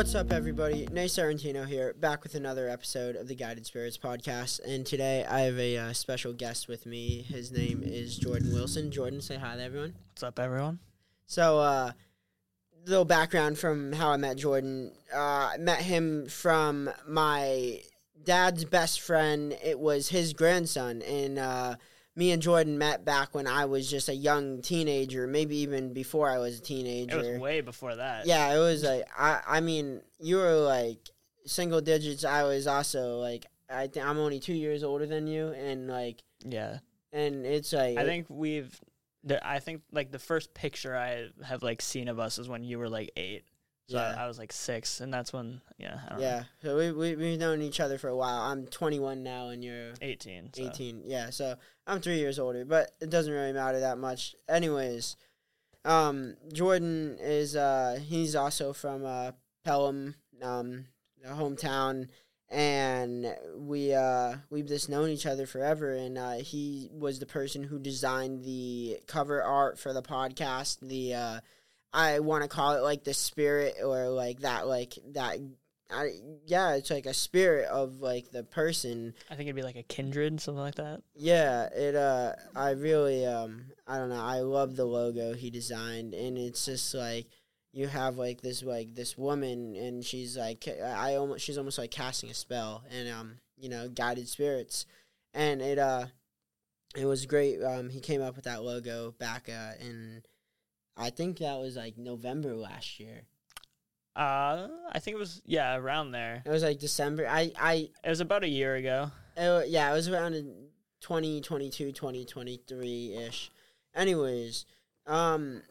What's up, everybody? Nate Serrentino here, back with another episode of the Guided Spirits podcast. And today I have a uh, special guest with me. His name is Jordan Wilson. Jordan, say hi to everyone. What's up, everyone? So, uh, little background from how I met Jordan. Uh, I met him from my dad's best friend. It was his grandson, and uh, me and Jordan met back when I was just a young teenager, maybe even before I was a teenager. It was way before that. Yeah, it was like I. I mean, you were like single digits. I was also like I think I'm only two years older than you, and like Yeah. and it's like I think we've. The, I think like the first picture I have like seen of us is when you were like eight. So Yeah. I, I was like six, and that's when yeah. I don't yeah. Know, So we we we've known each other for a while. I'm 21 now, and you're Eighteen. So. 18. Yeah, so I'm three years older, but it doesn't really matter that much. Anyways, um, Jordan is uh he's also from uh Pelham, um, the hometown, and we uh we've just known each other forever. And uh, he was the person who designed the cover art for the podcast. The uh, I want to call it like the spirit or like that like that. I, yeah, it's like a spirit of like the person I think it'd be like a kindred, something like that. yeah, it uh I really um I don't know, I love the logo he designed and it's just like you have like this like this woman and she's like I almost she's almost like casting a spell and um you know, guided spirits. And it uh it was great. Um he came up with that logo back uh in I think that was like November last year. Uh, I think it was yeah around there. It was like December. I I It was about a year ago. It, yeah, it was around in 2022, 2023 ish. Anyways, um,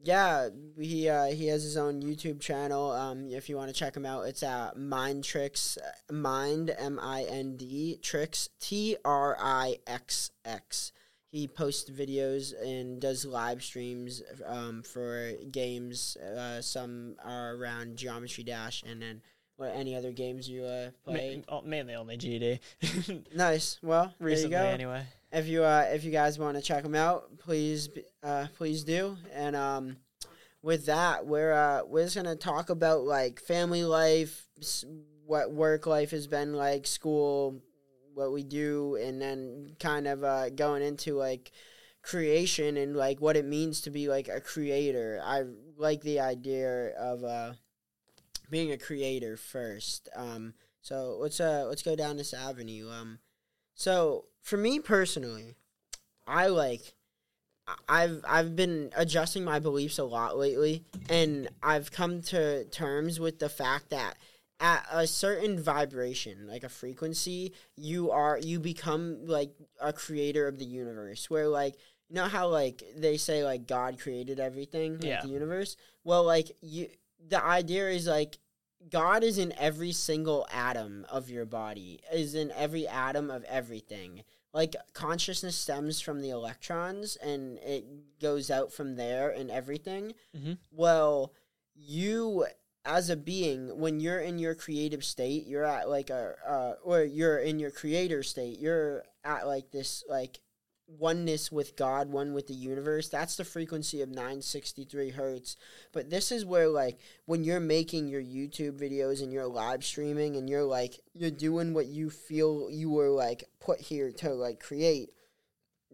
yeah, he uh, he has his own YouTube channel. Um, if you want to check him out, it's at Mind Tricks, uh, Mind M I N D Tricks T R I X X. He posts videos and does live streams um, for games. Uh, some are around Geometry Dash, and then what any other games you uh, Ma- play. oh, mainly only GD. Nice. Well, there you Recently, go. anyway. If you uh, if you guys want to check them out, please uh, please do. And um, with that, we're uh, we're just gonna talk about like family life, what work life has been like, school, what we do, and then kind of uh, going into like creation and like what it means to be like a creator. I like the idea of uh, being a creator first. Um, so let's uh let's go down this avenue. Um, so for me personally, I like I've I've been adjusting my beliefs a lot lately, and I've come to terms with the fact that at a certain vibration, like a frequency, you are you become like a creator of the universe. Where like you know how like they say like God created everything, like Yeah. the universe. Well, like you, the idea is like God is in every single atom of your body, is in every atom of everything. Like consciousness stems from the electrons and it goes out from there and everything. Mhm. Well, you as a being, when you're in your creative state, you're at like a, uh, or you're in your creator state, you're at like this like oneness with God, one with the universe. That's the frequency of 963 hertz. But this is where like when you're making your YouTube videos and you're live streaming and you're like you're doing what you feel you were like put here to like create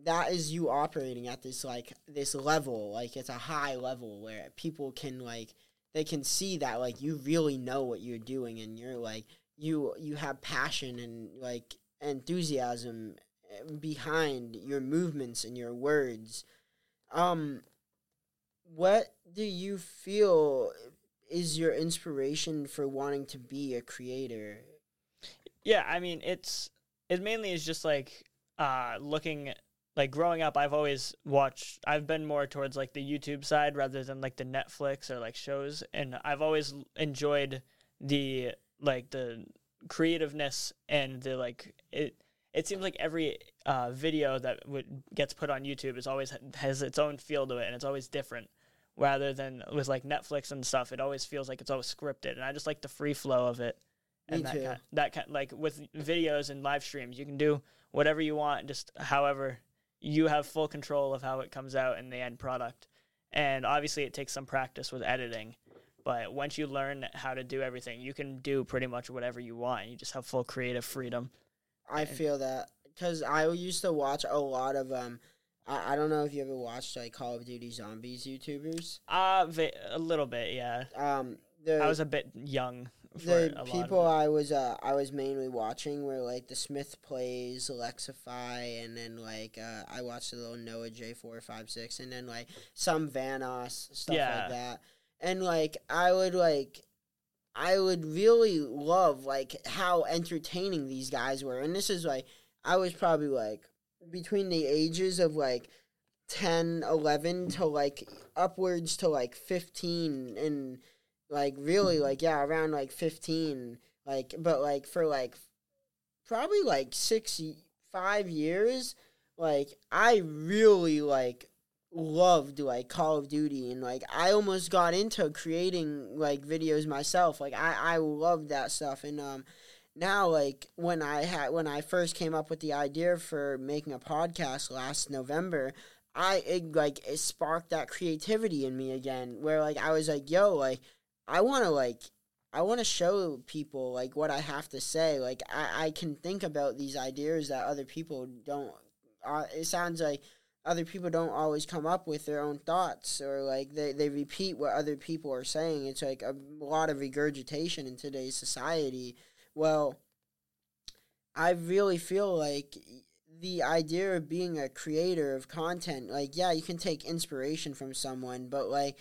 that is you operating at this like this level like it's a high level where people can like they can see that like you really know what you're doing and you're like you you have passion and like enthusiasm eh, behind your movements and your words. Um what do you feel is your inspiration for wanting to be a creator? Yeah, I mean it's it mainly is just like uh looking like growing up I've always watched I've been more towards like the YouTube side rather than like the Netflix or like shows. And I've always enjoyed the like the creativeness and the like it it seems like every uh, video that would gets put on YouTube is always has its own feel to it and it's always different. Rather than with like Netflix and stuff it always feels like it's always scripted and I just like the free flow of it. Me and that too. kind, that kind like with videos and live streams you can do whatever you want just however you have full control of how it comes out in the end product and obviously it takes some practice with editing But once you learn how to do everything, you can do pretty much whatever you want. You just have full creative freedom. I And- feel that because I used to watch a lot of um. I, I don't know if you ever watched like Call of Duty Zombies YouTubers. Uh, a little bit, yeah. Um, the I was a bit young the people. I was uh I was mainly watching were like the Smith plays, Alexify, and then like uh, I watched a little Noah J four five six, and then like some Vanoss stuff Yeah. like that, and like I would like. I would really love like how entertaining these guys were, and this is like I was probably like between the ages of like 10, 11 to like upwards to like 15 and like really like yeah around like 15 like but like for like probably like 6 5 years like I really like loved like Call of Duty and like I almost got into creating like videos myself like I I loved that stuff and um now like when I had when I first came up with the idea for making a podcast last November I it, like it sparked that creativity in me again where like I was like yo like I want to like I want to show people like what I have to say. Like I I can think about these ideas that other people don't uh, it sounds like other people don't always come up with their own thoughts or like they, they repeat what other people are saying. It's like a lot of regurgitation in today's society. Well i really feel like the idea of being a creator of content like yeah you can take inspiration from someone but like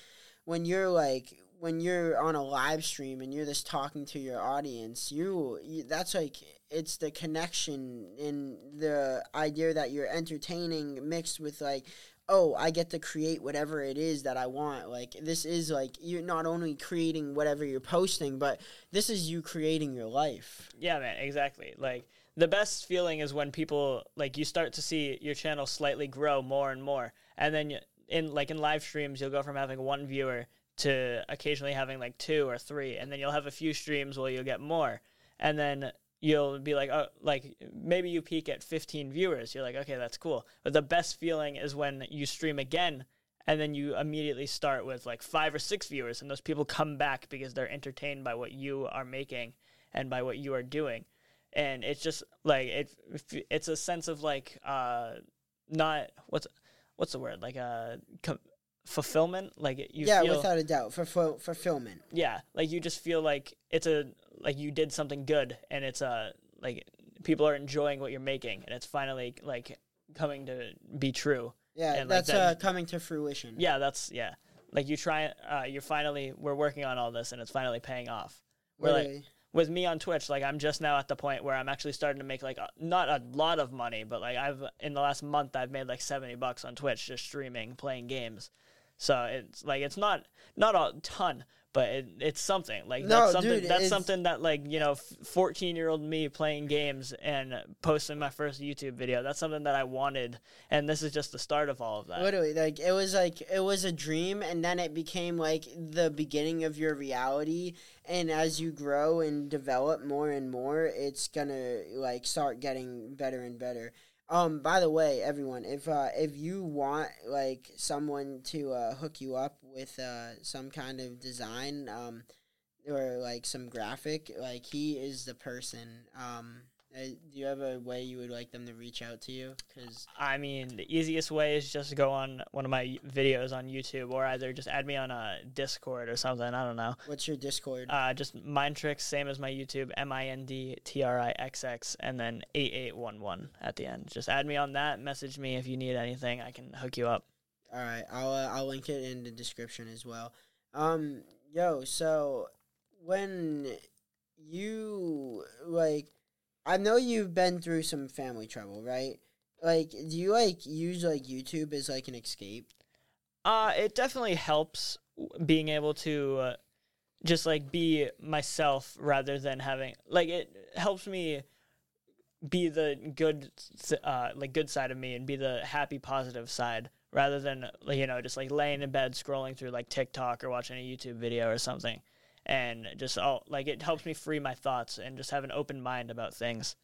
when you're like when you're on a live stream and you're just talking to your audience you, you that's like it's the connection in the idea that you're entertaining mixed with like oh i get to create whatever it is that i want. Like this is like you're not only creating whatever you're posting but this is you creating your life. Yeah, man, exactly. Like the best feeling is when people like you start to see your channel slightly grow more and more, and then in like in live streams you'll go from having one viewer to occasionally having like two or three, and then you'll have a few streams where you'll get more, and then you'll be like, oh, like maybe you peak at 15 viewers. You're like, okay, that's cool. But the best feeling is when you stream again and then you immediately start with like five or six viewers and those people come back because they're entertained by what you are making and by what you are doing and it's just like it it's a sense of like uh not what's what's the word like uh com- fulfillment like you yeah feel without a doubt for ful- fulfillment. Yeah like you just feel like it's a like you did something good and it's uh like people are enjoying what you're making and it's finally like coming to be true. Yeah And, like, that's that- uh, coming to fruition. Yeah that's yeah. Like you try uh you're finally we're working on all this and it's finally paying off. We're like Really. with me on Twitch, like I'm just now at the point where I'm actually starting to make like a, not a lot of money, but like I've in the last month I've made like 70 bucks on Twitch just streaming, playing games. So it's like it's not not a ton, but it, it's something. Like No, that's something dude, that's something that like, you know, 14-year-old me playing games and posting my first YouTube video. That's something that I wanted and this is just the start of all of that. Literally, like it was like it was a dream, and then it became like the beginning of your reality. And as you grow and develop more and more, it's gonna like start getting better and better. Um, by the way, everyone, if uh, if you want like someone to uh, hook you up with uh, some kind of design, um, or like some graphic, like he is the person. Um, uh, do you have a way you would like them to reach out to you? Because I mean, the easiest way is just go on one of my videos on YouTube, or either just add me on a Discord or something. I don't know. what's your Discord? Uh, just Mind Tricks, same as my YouTube, M I N D T R I X X, and then eight eight one one at the end. Just add me on that. Message me if you need anything. I can hook you up. All right, I'll uh, I'll link it in the description as well. Um, yo, so when you like, I know you've been through some family trouble, right? Like, do you like use like YouTube as like an escape? Uh, it definitely helps being able to uh, just like be myself rather than having like it helps me be the good uh like good side of me and be the happy positive side rather than you know just like laying in bed scrolling through like TikTok or watching a YouTube video or something and just all like it helps me free my thoughts and just have an open mind about things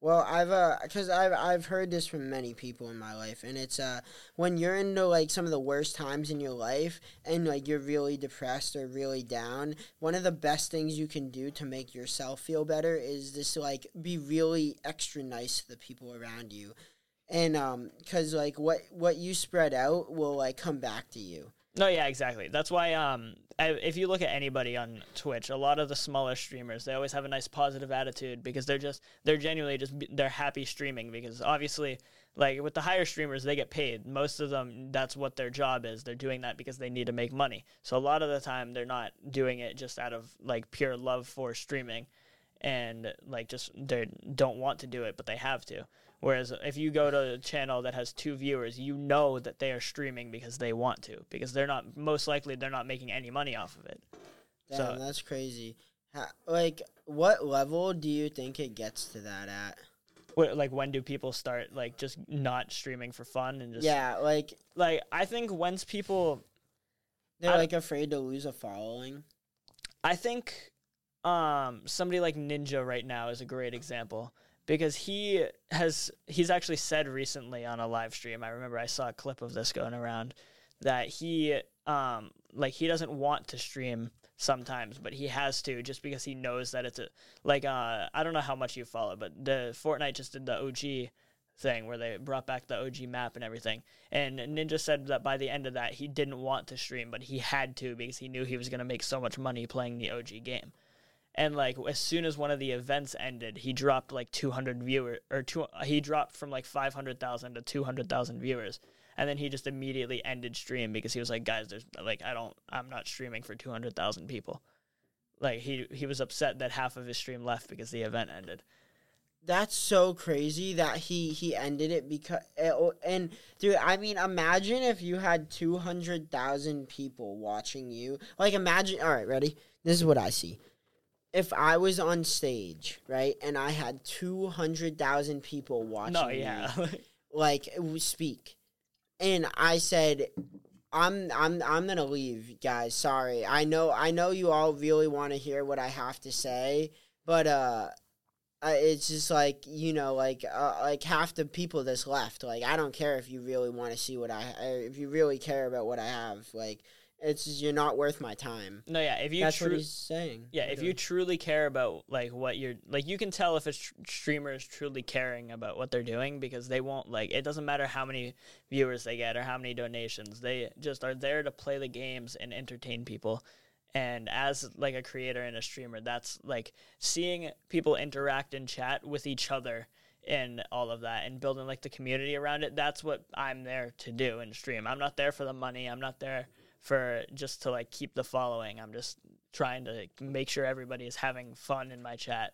Well, I've uh, cause I've I've heard this from many people in my life, and it's uh, when you're into like some of the worst times in your life, and like you're really depressed or really down. One of the best things you can do to make yourself feel better is just like be really extra nice to the people around you, and um, cause like what what you spread out will like come back to you. No, yeah, exactly. That's why um, if you look at anybody on Twitch, a lot of the smaller streamers, they always have a nice positive attitude because they're just they're genuinely just they're happy streaming because obviously like with the higher streamers they get paid. Most of them that's what their job is. They're doing that because they need to make money. So a lot of the time they're not doing it just out of like pure love for streaming and like just they don't want to do it but they have to. Whereas if you go to a channel that has two viewers, you know that they are streaming because they want to, because they're not most likely they're not making any money off of it. Damn, So- that's crazy. Ha, like, what level do you think it gets to that at? What, like when do people start like just not streaming for fun and just yeah, like like I think once people they're I- like afraid to lose a following. I think um, somebody like Ninja right now is a great example because he has he's actually said recently on a live stream. I remember I saw a clip of this going around that he um, like he doesn't want to stream sometimes, but he has to just because he knows that it's a like uh, I don't know how much you follow, but the Fortnite just did the OG thing where they brought back the OG map and everything. And Ninja said that by the end of that, he didn't want to stream, but he had to because he knew he was going to make so much money playing the OG game. And like as soon as one of the events ended, he dropped like 200 viewer or two. He dropped from like 500,000 to 200,000 viewers, and then he just immediately ended stream because he was like, guys, there's like I don't, I'm not streaming for 200,000 people. Like he he was upset that half of his stream left because the event ended. That's so crazy that he he ended it because eh, oh, and dude, I mean, imagine if you had two hundred thousand people watching you. Like, imagine. All right, ready? This is what I see. If I was on stage, right, and I had two hundred thousand people watching No, me, yeah, like w- speak, and I said, "I'm I'm I'm gonna leave, guys. Sorry. I know I know you all really want to hear what I have to say, but uh." It's just like you know, like uh, like half the people that's left. Like I don't care if you really want to see what I, if you really care about what I have. Like it's just, you're not worth my time. no, yeah. If you That's tru- what he's saying. Yeah, if you truly care about like what you're like, you can tell if a tr- streamer is truly caring about what they're doing because they won't like. It doesn't matter how many viewers they get or how many donations. They just are there to play the games and entertain people. And as like a creator and a streamer, that's like seeing people interact and chat with each other and all of that and building like the community around it. That's what I'm there to do and stream. I'm not there for the money. I'm not there for just to like keep the following. I'm just trying to make sure everybody is having fun in my chat.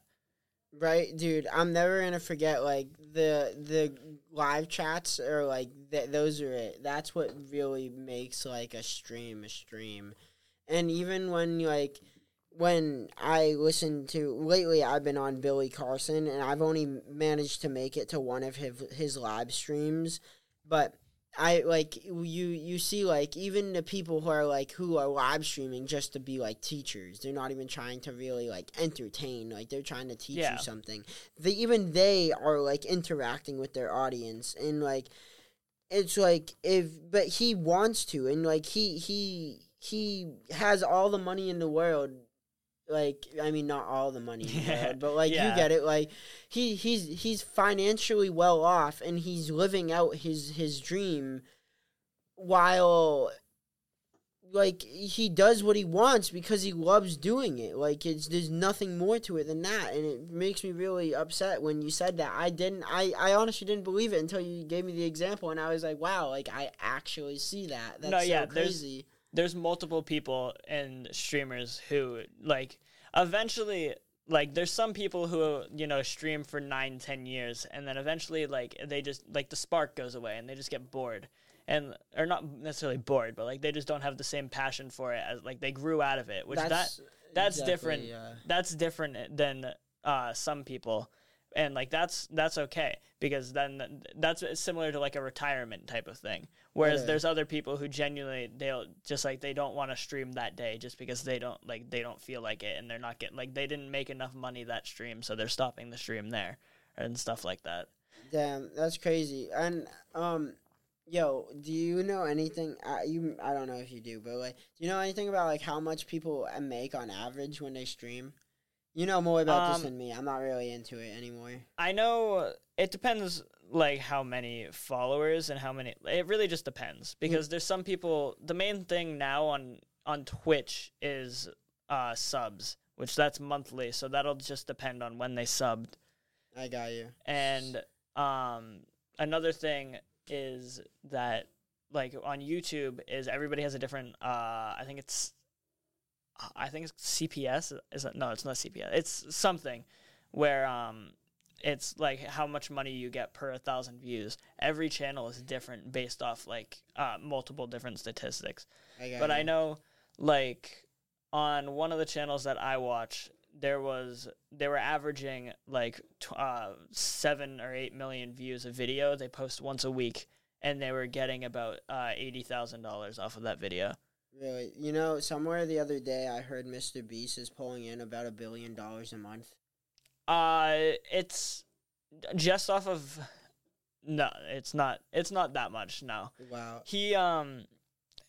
Right, dude. I'm never gonna forget like the the live chats or like th- those are it. That's what really makes like a stream a stream. And even when like when I listen to lately, I've been on Billy Carson, and I've only managed to make it to one of his his live streams, but. I like you. You see, like even the people who are like who are live streaming just to be like teachers. They're not even trying to really like entertain. Like they're trying to teach Yeah. you something. They even they are like interacting with their audience and like it's like if but he wants to and like he he he has all the money in the world like i mean not all the money Yeah, world but like yeah. you get it like he he's he's financially well off and he's living out his his dream while like he does what he wants because he loves doing it. Like it's there's nothing more to it than that. And it makes me really upset when you said that. I didn't i i honestly didn't believe it until you gave me the example and i was like wow like i actually see that. That's No, so yeah, there's- crazy There's multiple people and streamers who like eventually like there's some people who you know stream for nine ten years and then eventually like they just like the spark goes away and they just get bored and or not necessarily bored but like they just don't have the same passion for it as like they grew out of it which that that's exactly, different yeah. that's different than uh, some people and like that's that's okay because then that's similar to like a retirement type of thing whereas Yeah. there's other people who genuinely they'll just like they don't want to stream that day just because they don't like they don't feel like it and they're not getting like they didn't make enough money that stream so they're stopping the stream there and stuff like that. Damn, that's crazy. And um, yo, do you know anything? Uh, you, I don't know if you do, but like, do you know anything about like how much people make on average when they stream? You know more about this Um, than me. I'm not really into it anymore. I know it depends like how many followers and how many it really just depends because there's some people the main thing now on on Twitch is uh subs, which that's monthly, so that'll just depend on when they subbed. I got you. And um another thing is that like on YouTube is everybody has a different uh I think it's I think it's CPS is it no it's not CPS it's something where um it's like how much money you get per a thousand views every channel is different based off like uh, multiple different statistics I but you. I know like on one of the channels that I watch, there was they were averaging like tw- uh, seven or eight million views a video. They post once a week, and they were getting about uh, eighty thousand dollars off of that video. Really, you know, somewhere the other day I heard Mr. Beast is pulling in about a billion dollars a month. Uh, it's just off of no, it's not. It's not that much. No, Wow. he um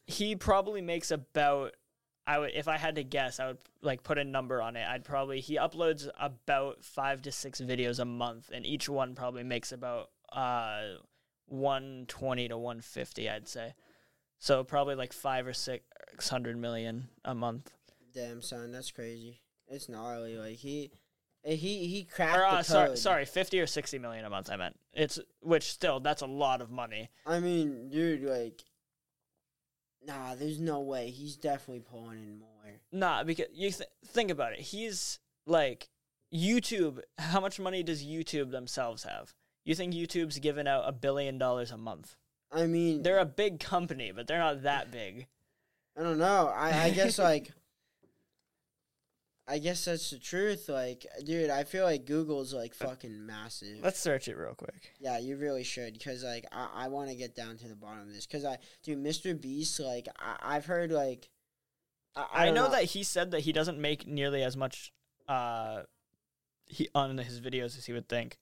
he probably makes about I would if I had to guess, I would like put a number on it. I'd probably he uploads about 5 to 6 videos a month and each one probably makes about uh 120 to 150, I'd say. So probably like 5 or 600 million a month. Damn son, that's crazy. It's gnarly. Like he, he he cracked Or, uh, the sorry, sorry, 50 or 60 million a month I meant. It's which still that's a lot of money. I mean, dude, like, nah, there's no way. He's definitely pulling in more. Nah, because you th- think about it. He's like YouTube. How much money does YouTube themselves have? You think YouTube's giving out a billion dollars a month? I mean, They're a big company, but they're not that big. I don't know. I I guess like. I guess that's the truth. Like, dude, I feel like Google's like fucking massive. Let's search it real quick. Yeah, you really should, because like I, I want to get down to the bottom of this, because I, dude, Mr. Beast, like I, I've heard like, I, I, don't know, that he said that he doesn't make nearly as much uh he on his videos as he would think.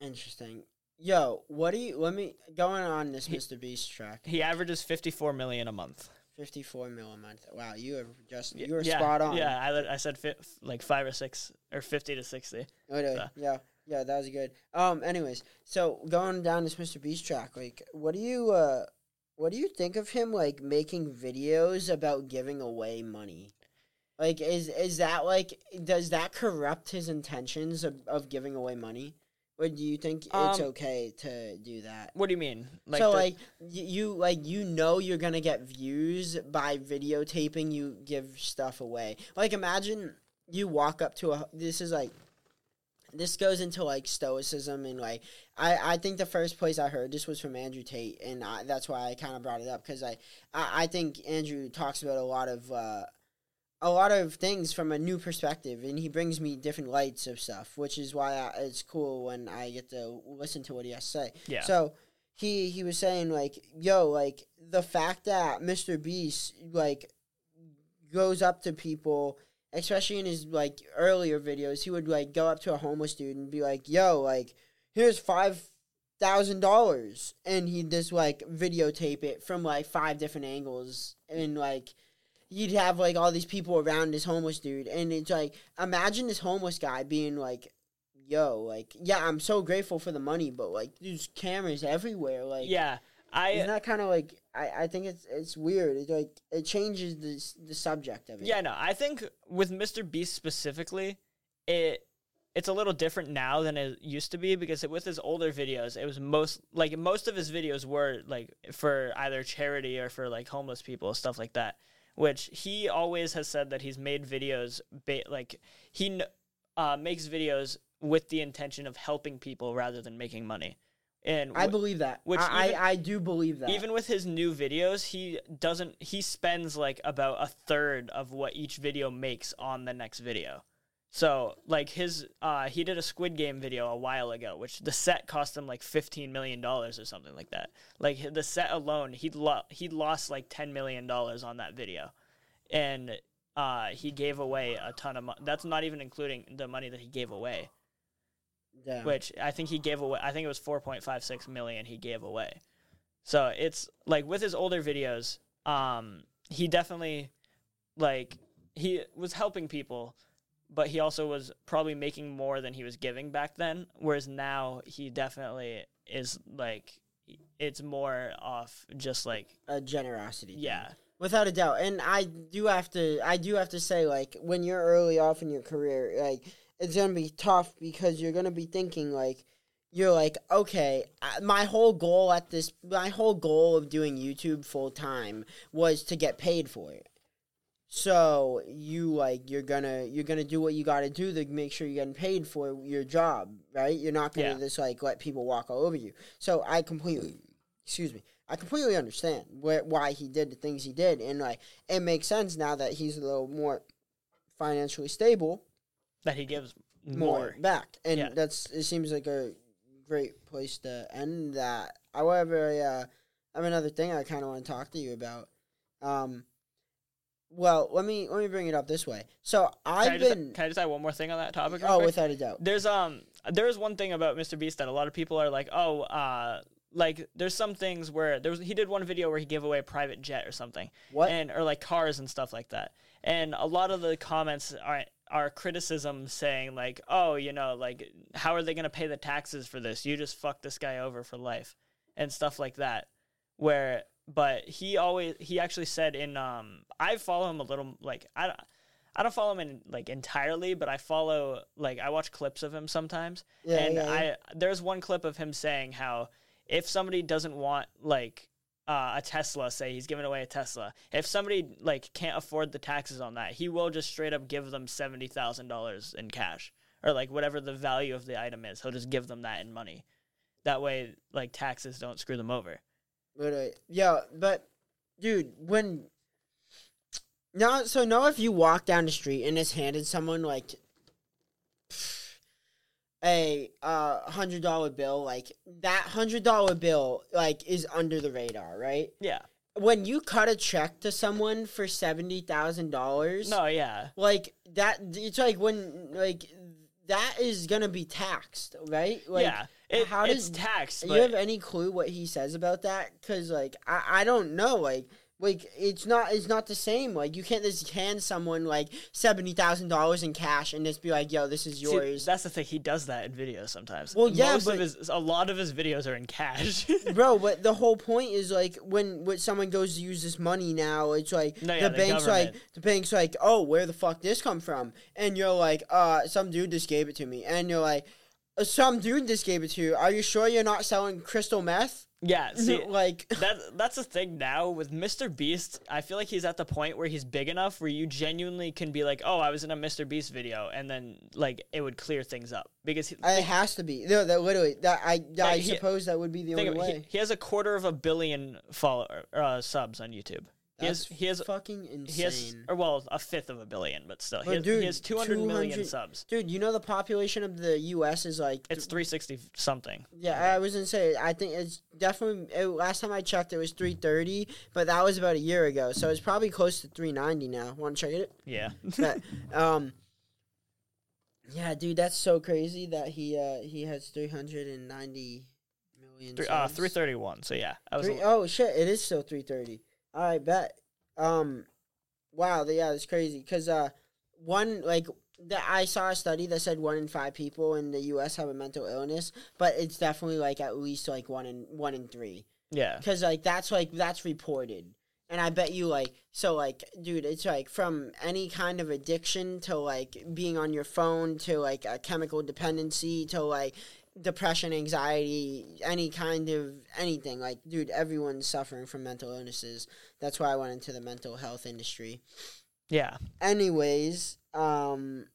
Interesting. Yo, what do you? Let me going on this He- Mr. Beast track. He averages 54 million a month. Fifty-four mil a month. Wow, you have just you were yeah, spot on. Yeah, I, I said fi- like 5 or 6 or 50 to 60. Okay, So- yeah, yeah, that was good. Um, anyways, so going down this Mr. Beast track, like, what do you uh, what do you think of him like making videos about giving away money? Like, is is that like does that corrupt his intentions of, of giving away money, or do you think it's Um, okay to do that? What do you mean? so the- like you like you know you're gonna get views by videotaping you give stuff away. Like imagine you walk up to a this is like this goes into like stoicism and like I, I think the first place I heard this was from Andrew Tate and I, that's why I kind of brought it up because I, I I think Andrew talks about a lot of uh, a lot of things from a new perspective and he brings me different lights of stuff which is why I, it's cool when I get to listen to what he has to say. yeah. So he he was saying like, yo, like the fact that Mr. Beast like goes up to people, especially in his like earlier videos, he would like go up to a homeless dude and be like, yo, like here's five thousand dollars, and he'd just like videotape it from like five different angles, and like. You'd have like all these people around this homeless dude, and it's like imagine this homeless guy being like, yo, like, yeah, I'm so grateful for the money, but like, there's cameras everywhere. Like, yeah. I isn't that kind of like? I, I think it's it's weird. It like it changes the the subject of it. Yeah, no, I think with Mr. Beast specifically, it it's a little different now than it used to be because with his older videos, it was most like most of his videos were like for either charity or for like homeless people stuff like that. Which he always has said that he's made videos ba- like he uh, makes videos with the intention of helping people rather than making money. And I believe that. which I, even- I I do believe that. even with his new videos, he doesn't. He spends like about a third of what each video makes on the next video. So like his, uh, he did a Squid Game video a while ago, which the set cost him like fifteen million dollars or something like that. Like the set alone, he lo- he lost like ten million dollars on that video, and uh, he gave away a ton of money. That's not even including the money that he gave away. Damn. which I think he gave away. I think it was 4.56 million he gave away. So it's like with his older videos, um, he definitely like he was helping people, but he also was probably making more than he was giving back then. Whereas now he definitely is like it's more off just like a generosity. thing. yeah without a doubt. And I do have to, I do have to say, like when you're early off in your career, like it's gonna be tough because you're gonna be thinking like. You're like, okay, my whole goal at this, my whole goal of doing YouTube full time was to get paid for it. So you like you're gonna you're gonna do what you got to do to make sure you're getting paid for your job, right? You're not gonna Yeah. just like let people walk all over you. So I completely, excuse me, I completely understand wh- why he did the things he did, and like it makes sense now that he's a little more financially stable, that he gives more, more. back, and Yeah. that's it. Seems like a great place to end that. However, uh, I have another thing I kind of want to talk to you about. Um, well, let me let me bring it up this way. So Can I've just, been can I just add one more thing on that topic? oh, quick? without a doubt. there's um there is one thing about Mr. Beast that a lot of people are like, oh, uh, like there's some things where there was he did one video where he gave away a private jet or something, What? and or like cars and stuff like that, and a lot of the comments are are criticism saying like, oh, you know, like how are they gonna pay the taxes for this? You just fucked this guy over for life, and stuff like that, where. But he always he actually said in um I follow him a little like I don't I don't follow him in like entirely, but I follow like I watch clips of him sometimes. Yeah, and yeah, yeah. I there's one clip of him saying how if somebody doesn't want like uh, a Tesla, say he's giving away a Tesla, if somebody like can't afford the taxes on that, he will just straight up give them seventy thousand dollars in cash or like whatever the value of the item is. He'll just give them that in money. That way, like taxes don't screw them over. But uh, yeah, but dude, when now, so now if you walk down the street and it's handed someone like a uh hundred dollar bill, like that hundred dollar bill, like is under the radar, right? Yeah. When you cut a check to someone for seventy thousand dollars, No. Yeah. like that, it's like when like that is gonna be taxed, right? Like, yeah. It, how it's does- tax. do you have any clue what he says about that? Because like I, I don't know. Like like it's not it's not the same. Like you can't just hand someone like seventy thousand dollars in cash and just be like, "Yo, this is See, yours." that's the thing. He does that in videos sometimes. Well, yeah, Most but- his, a lot of his videos are in cash. Bro, but the whole point is like when when someone goes to use this money now, it's like No, yeah, the the bank's like the bank's like, oh, where the fuck this come from? And you're like, uh, some dude just gave it to me, and you're like, "Uh, some dude just gave it to you. Are you sure you're not selling crystal meth? yeah. See, like, that that's the thing now with Mr. Beast. I feel like he's at the point where he's big enough where you genuinely can be like, "Oh, I was in a Mr. Beast video," and then like it would clear things up because he, it has to be. No, that literally that I I he- suppose that would be the only way. he, he has a quarter of a billion follower uh, subs on YouTube. He has That's he has fucking insane. he has or well a fifth of a billion, but still he has, dude, he has 200 million 200 subs. Dude, you know the population of the U.S. is like. It's 360 something. yeah, I was gonna say. I think it's definitely. It, last time I checked, it was three thirty, but that was about a year ago, so it's probably close to three ninety now. Want to check it? Yeah. But, um. Yeah, dude, that's so crazy that he uh he has 390 million. Three, uh, 331. So yeah, I was Three, oh shit! It is still three thirty. I bet. Um, wow. Yeah, it's crazy. Cause uh, one like that I saw a study that said one in five people in the U.S. have a mental illness, but it's definitely like at least like one in one in three. yeah. Cause like that's like that's reported. And I bet you like so like dude, it's like from any kind of addiction to like being on your phone to like a chemical dependency to like depression, anxiety, any kind of anything. Like dude, everyone's suffering from mental illnesses. That's why I went into the mental health industry. Yeah. Anyways, um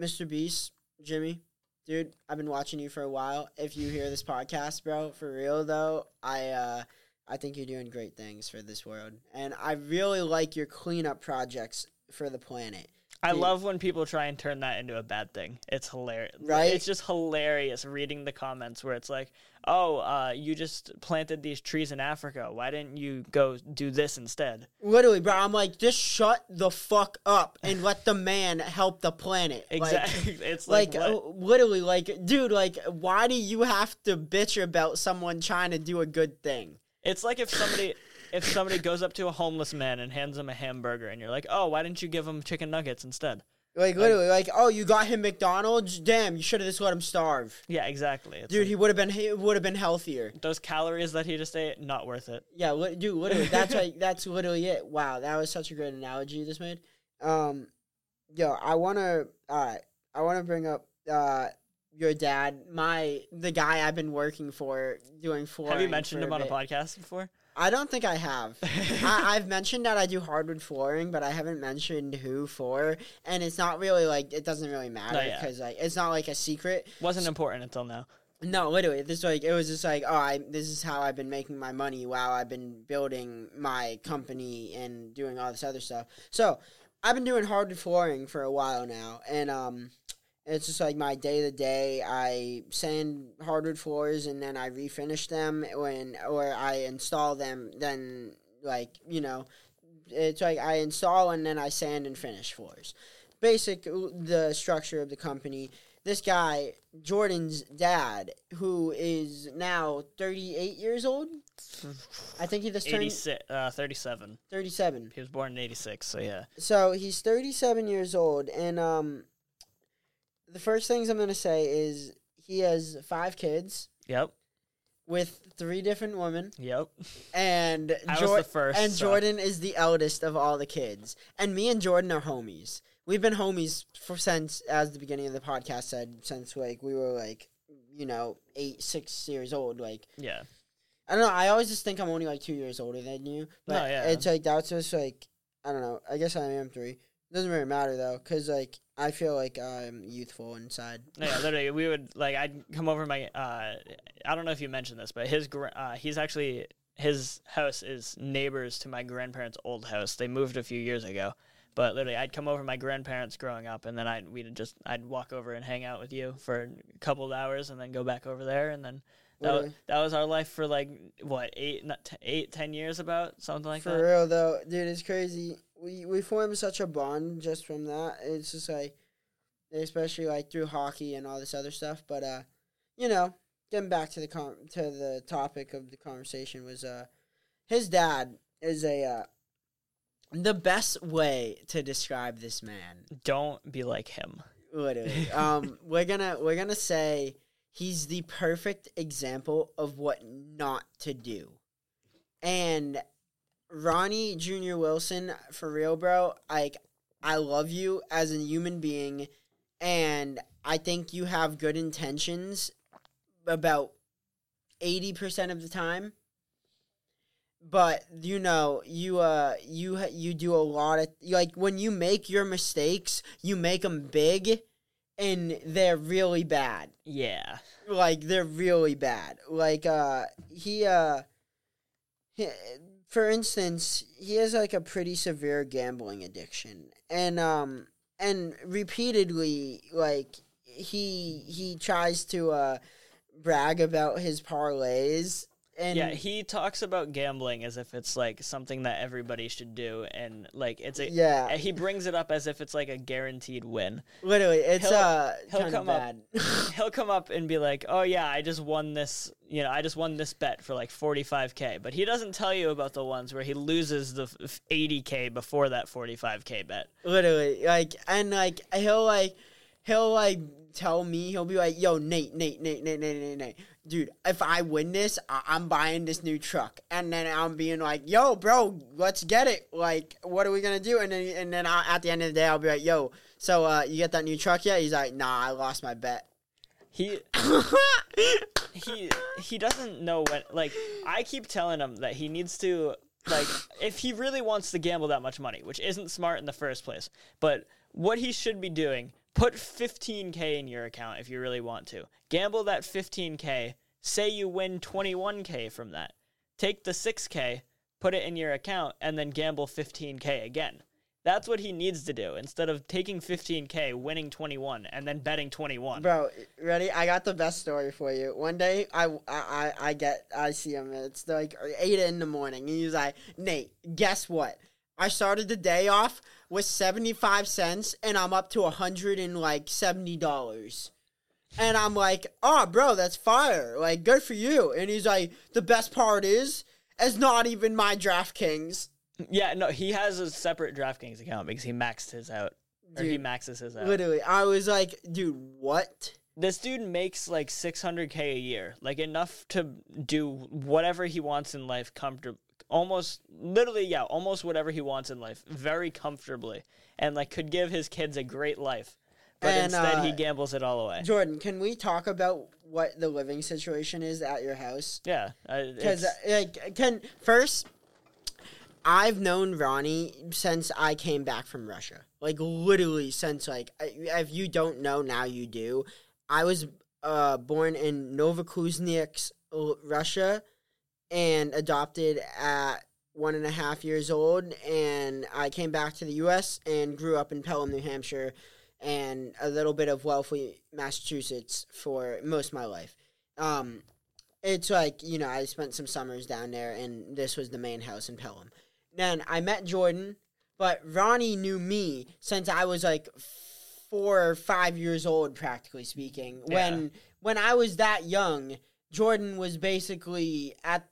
Mr. Beast, Jimmy, dude, I've been watching you for a while. If you hear this podcast, bro, for real though, I uh I think you're doing great things for this world. And I really like your cleanup projects for the planet. I Dude. love when people try and turn that into a bad thing. It's hilarious. Right? It's just hilarious reading the comments where it's like, "Oh, uh, you just planted these trees in Africa. Why didn't you go do this instead?" Literally, bro. I'm like, just shut the fuck up and let the man help the planet. Like, Exactly. it's like, like uh, literally like dude like why do you have to bitch about someone trying to do a good thing It's like if somebody if somebody goes up to a homeless man and hands him a hamburger and you're like, "Oh, why didn't you give him chicken nuggets instead?" like literally like oh you got him mcdonald's damn you should have just let him starve Yeah, exactly. It's dude like, he would have been he would have been healthier those calories that he just ate, not worth it. yeah li- dude literally that's like that's literally it wow that was such a great analogy you just made um yo i want to uh i want to bring up uh your dad my the guy i've been working for doing flooring Have you mentioned him on a bit. podcast before? I don't think I have. I, I've mentioned that I do hardwood flooring, but I haven't mentioned who for, and it's not really like it doesn't really matter because like it's not like a secret. Wasn't important until now. No, literally, this like it was just like oh, I this is how I've been making my money while I've been building my company and doing all this other stuff. So I've been doing hardwood flooring for a while now, and um, it's just like my day to day. I sand hardwood floors and then I refinish them when or I install them. Then like you know, it's like I install and then I sand and finish floors. Basic the structure of the company. This guy, Jordan's dad, who is now 38 years old. I think he just turned uh, 37. 37. He was born in 86, so yeah. So he's 37 years old, and um, the first things I'm gonna say is he has five kids Yep. with three different women, Yep. and I was the first, and so- Jordan is the eldest of all the kids. And me and Jordan are homies. We've been homies for since, as the beginning of the podcast said, since like we were like, you know, eight, six years old. Like Yeah. I don't know. I always just think I'm only like two years older than you. But No, yeah. it's like that's just like I don't know. I guess I am three. Doesn't really matter though, cause like I feel like I'm youthful inside. No, yeah, literally, we would like I'd come over my. Uh, I don't know if you mentioned this, but his gra- uh, he's actually his house is neighbors to my grandparents' old house. They moved a few years ago, but literally, I'd come over my grandparents growing up, and then I'd we'd just I'd walk over and hang out with you for a couple of hours, and then go back over there, and then that was, that was our life for like what eight not t- eight ten years about something like For that. For real though, dude, it's crazy. We we formed such a bond just from that. It's just like, especially like through hockey and all this other stuff. But uh, you know, getting back to the com- to the topic of the conversation was uh, his dad is a uh, the best way to describe this man. Don't be like him. Literally, um, we're gonna we're gonna say he's the perfect example of what not to do, and Ronnie Junior Wilson, for real, bro. Like, I love you as a human being, and I think you have good intentions about eighty percent of the time. But you know, you uh, you you do a lot of like when you make your mistakes, you make them big, and they're really bad Yeah. like they're really bad. Like uh he uh he, for instance, he has like a pretty severe gambling addiction. And um and repeatedly like he he tries to uh brag about his parlays and yeah, he talks about gambling as if it's like something that everybody should do, and like it's a yeah, he brings it up as if it's like a guaranteed win. literally it's he'll- uh he'll come up- He'll come up and be like, "Oh yeah, I just won this, you know, I just won this bet for like 45k." But he doesn't tell you about the ones where he loses the 80k before that 45k bet. literally like and like he'll like he'll like tell me he'll be like yo nate nate nate nate nate nate, nate. Dude if i win this I- i'm buying this new truck. And then i'm being like yo bro let's get it. Like what are we gonna do? And then and then I, at the end of the day i'll be like yo so uh you get that new truck yet? He's like nah i lost my bet. He he he doesn't know when like I keep telling him that he needs to like if he really wants to gamble that much money, which isn't smart in the first place, but what he should be doing, put 15k in your account if you really want to. Gamble that 15k, say you win 21k from that. Take the 6k, put it in your account and then gamble 15k again. That's what he needs to do instead of taking 15k, winning 21, and then betting 21. Bro, ready? I got the best story for you. One day, I, I, I, get, I see him. It's like eight in the morning. And he's like, Nate, guess what? I started the day off seventy five cents, and I'm up to a hundred and like seventy dollars. And I'm like, oh, bro, that's fire. Like, good for you. And he's like, the best part is, it's not even my DraftKings. Yeah, no, he has a separate DraftKings account because he maxed his out. Or he Dude, maxes his out. Literally, I was like, dude, what? This dude makes like 600k a year, like enough to do whatever he wants in life comfortable. Almost, literally, yeah, almost whatever he wants in life, very comfortably, and like could give his kids a great life. But And, instead, he uh, gambles it all away. Jordan, can we talk about what the living situation is at your house? Yeah, uh, Because it's- like, can first, I've known Ronnie since I came back from Russia. Like literally since like, if you don't know now, you do. I was uh, born in Novokuznetsk, L- Russia, and adopted at one and a half years old. And I came back to the U.S. and grew up in Pelham, New Hampshire, and a little bit of Wellesley, Massachusetts for most of my life. Um, it's like you know I spent some summers down there, and this was the main house in Pelham. Then I met Jordan, but Ronnie knew me since I was like four or five years old, practically speaking. When when I was that young, Jordan was basically at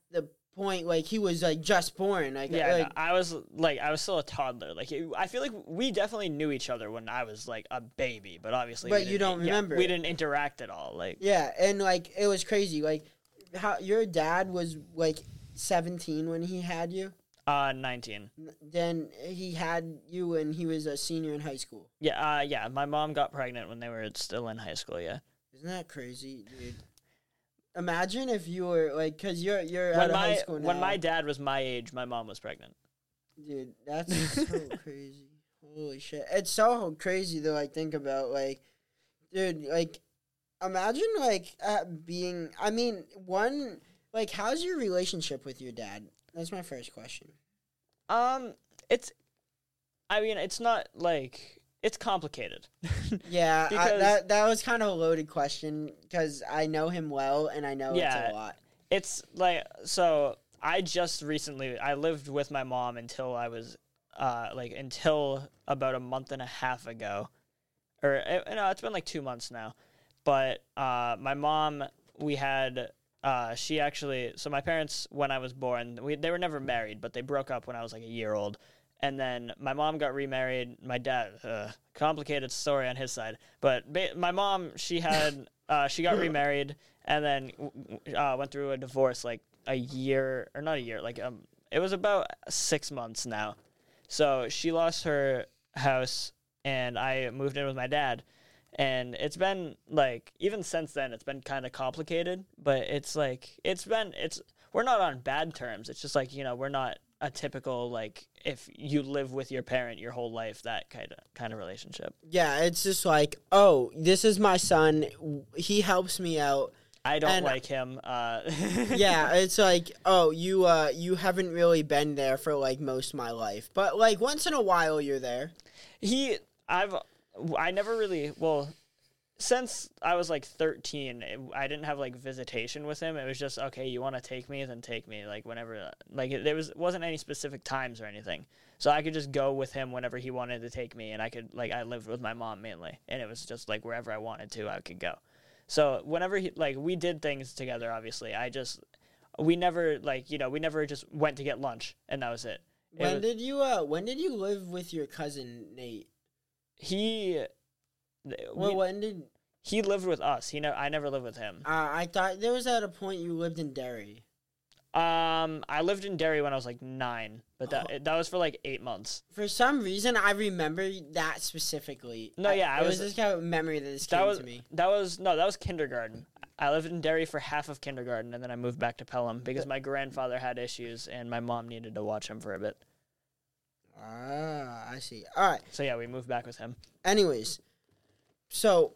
point like he was like just born. Like, yeah, like no, I was like, I was still a toddler. Like, it- I feel like we definitely knew each other when I was like a baby, but obviously, But you don't yeah, remember we didn't interact at all. Like, yeah, and like it was crazy. Like how your dad was like seventeen when he had you. uh, 19. Then he had you when he was a senior in high school. Yeah, uh, yeah. My mom got pregnant when they were still in high school. Yeah. Isn't that crazy, dude? Imagine if you were like, cause you're you're When out of high my school now. when my dad was my age, my mom was pregnant. dude, that's so crazy. Holy shit! It's so crazy to like think about. Like, dude, like, imagine like uh, being. I mean, one like, how's your relationship with your dad? That's my first question. Um, it's, I mean, it's not like it's complicated. Yeah, I, that that was kind of a loaded question because I know him well and I know Yeah. it's a lot. it's like so. I just recently I lived with my mom until I was, uh, like until about a month and a half ago, or uh, no, it's been like two months now. But uh, my mom, we had. Uh, she actually, so my parents, when I was born, we, they were never married, but they broke up when I was like a year old. And then my mom got remarried. My dad, uh, complicated story on his side, but ba- my mom, she had, uh, she got remarried and then uh, went through a divorce like a year or not a year, like um, it was about six months now. So she lost her house, and I moved in with my dad. And it's been like even since then, it's been kind of complicated. But it's like it's been it's we're not on bad terms. It's just like you know we're not a typical like if you live with your parent your whole life that kind of kind of relationship. Yeah, it's just like, oh, this is my son. He helps me out. I don't And- like him. Uh, yeah, it's like, oh, you uh you haven't really been there for like most of my life. But like once in a while you're there. he i've i never really well since i was like 13 it- i didn't have like visitation with him. It was just okay you want to take me? Then take me like whenever like it, there was wasn't any specific times or anything. So i could just go with him whenever he wanted to take me and i could like i lived with my mom mainly and it was just like wherever i wanted to i could go. So whenever he like we did things together obviously i just we never like you know we never just went to get lunch and that was it. It When was- did you uh when did you live with your cousin Nate? he Well, we- when did He lived with us. He ne- I never lived with him. uh, I thought there was at a point you lived in Derry. Um, I lived in Derry when I was like nine, but that Oh. that was for like eight months. For some reason, I remember that specifically. No, yeah, I it was- was, this kind of memory that just That came was to me. that was no, that was kindergarten. I lived in Derry for half of kindergarten, and then I moved back to Pelham because my grandfather had issues, and my mom needed to watch him for a bit. Ah, I see. All right. So yeah, we moved back with him. Anyways, so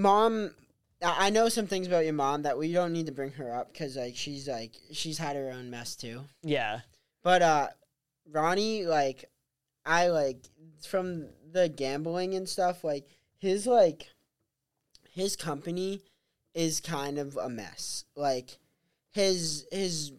mom, I know some things about your mom that we don't need to bring her up because like she's like she's had her own mess too. Yeah, But uh, Ronnie, like, I like from the gambling and stuff. Like his like his company is kind of a mess. Like his his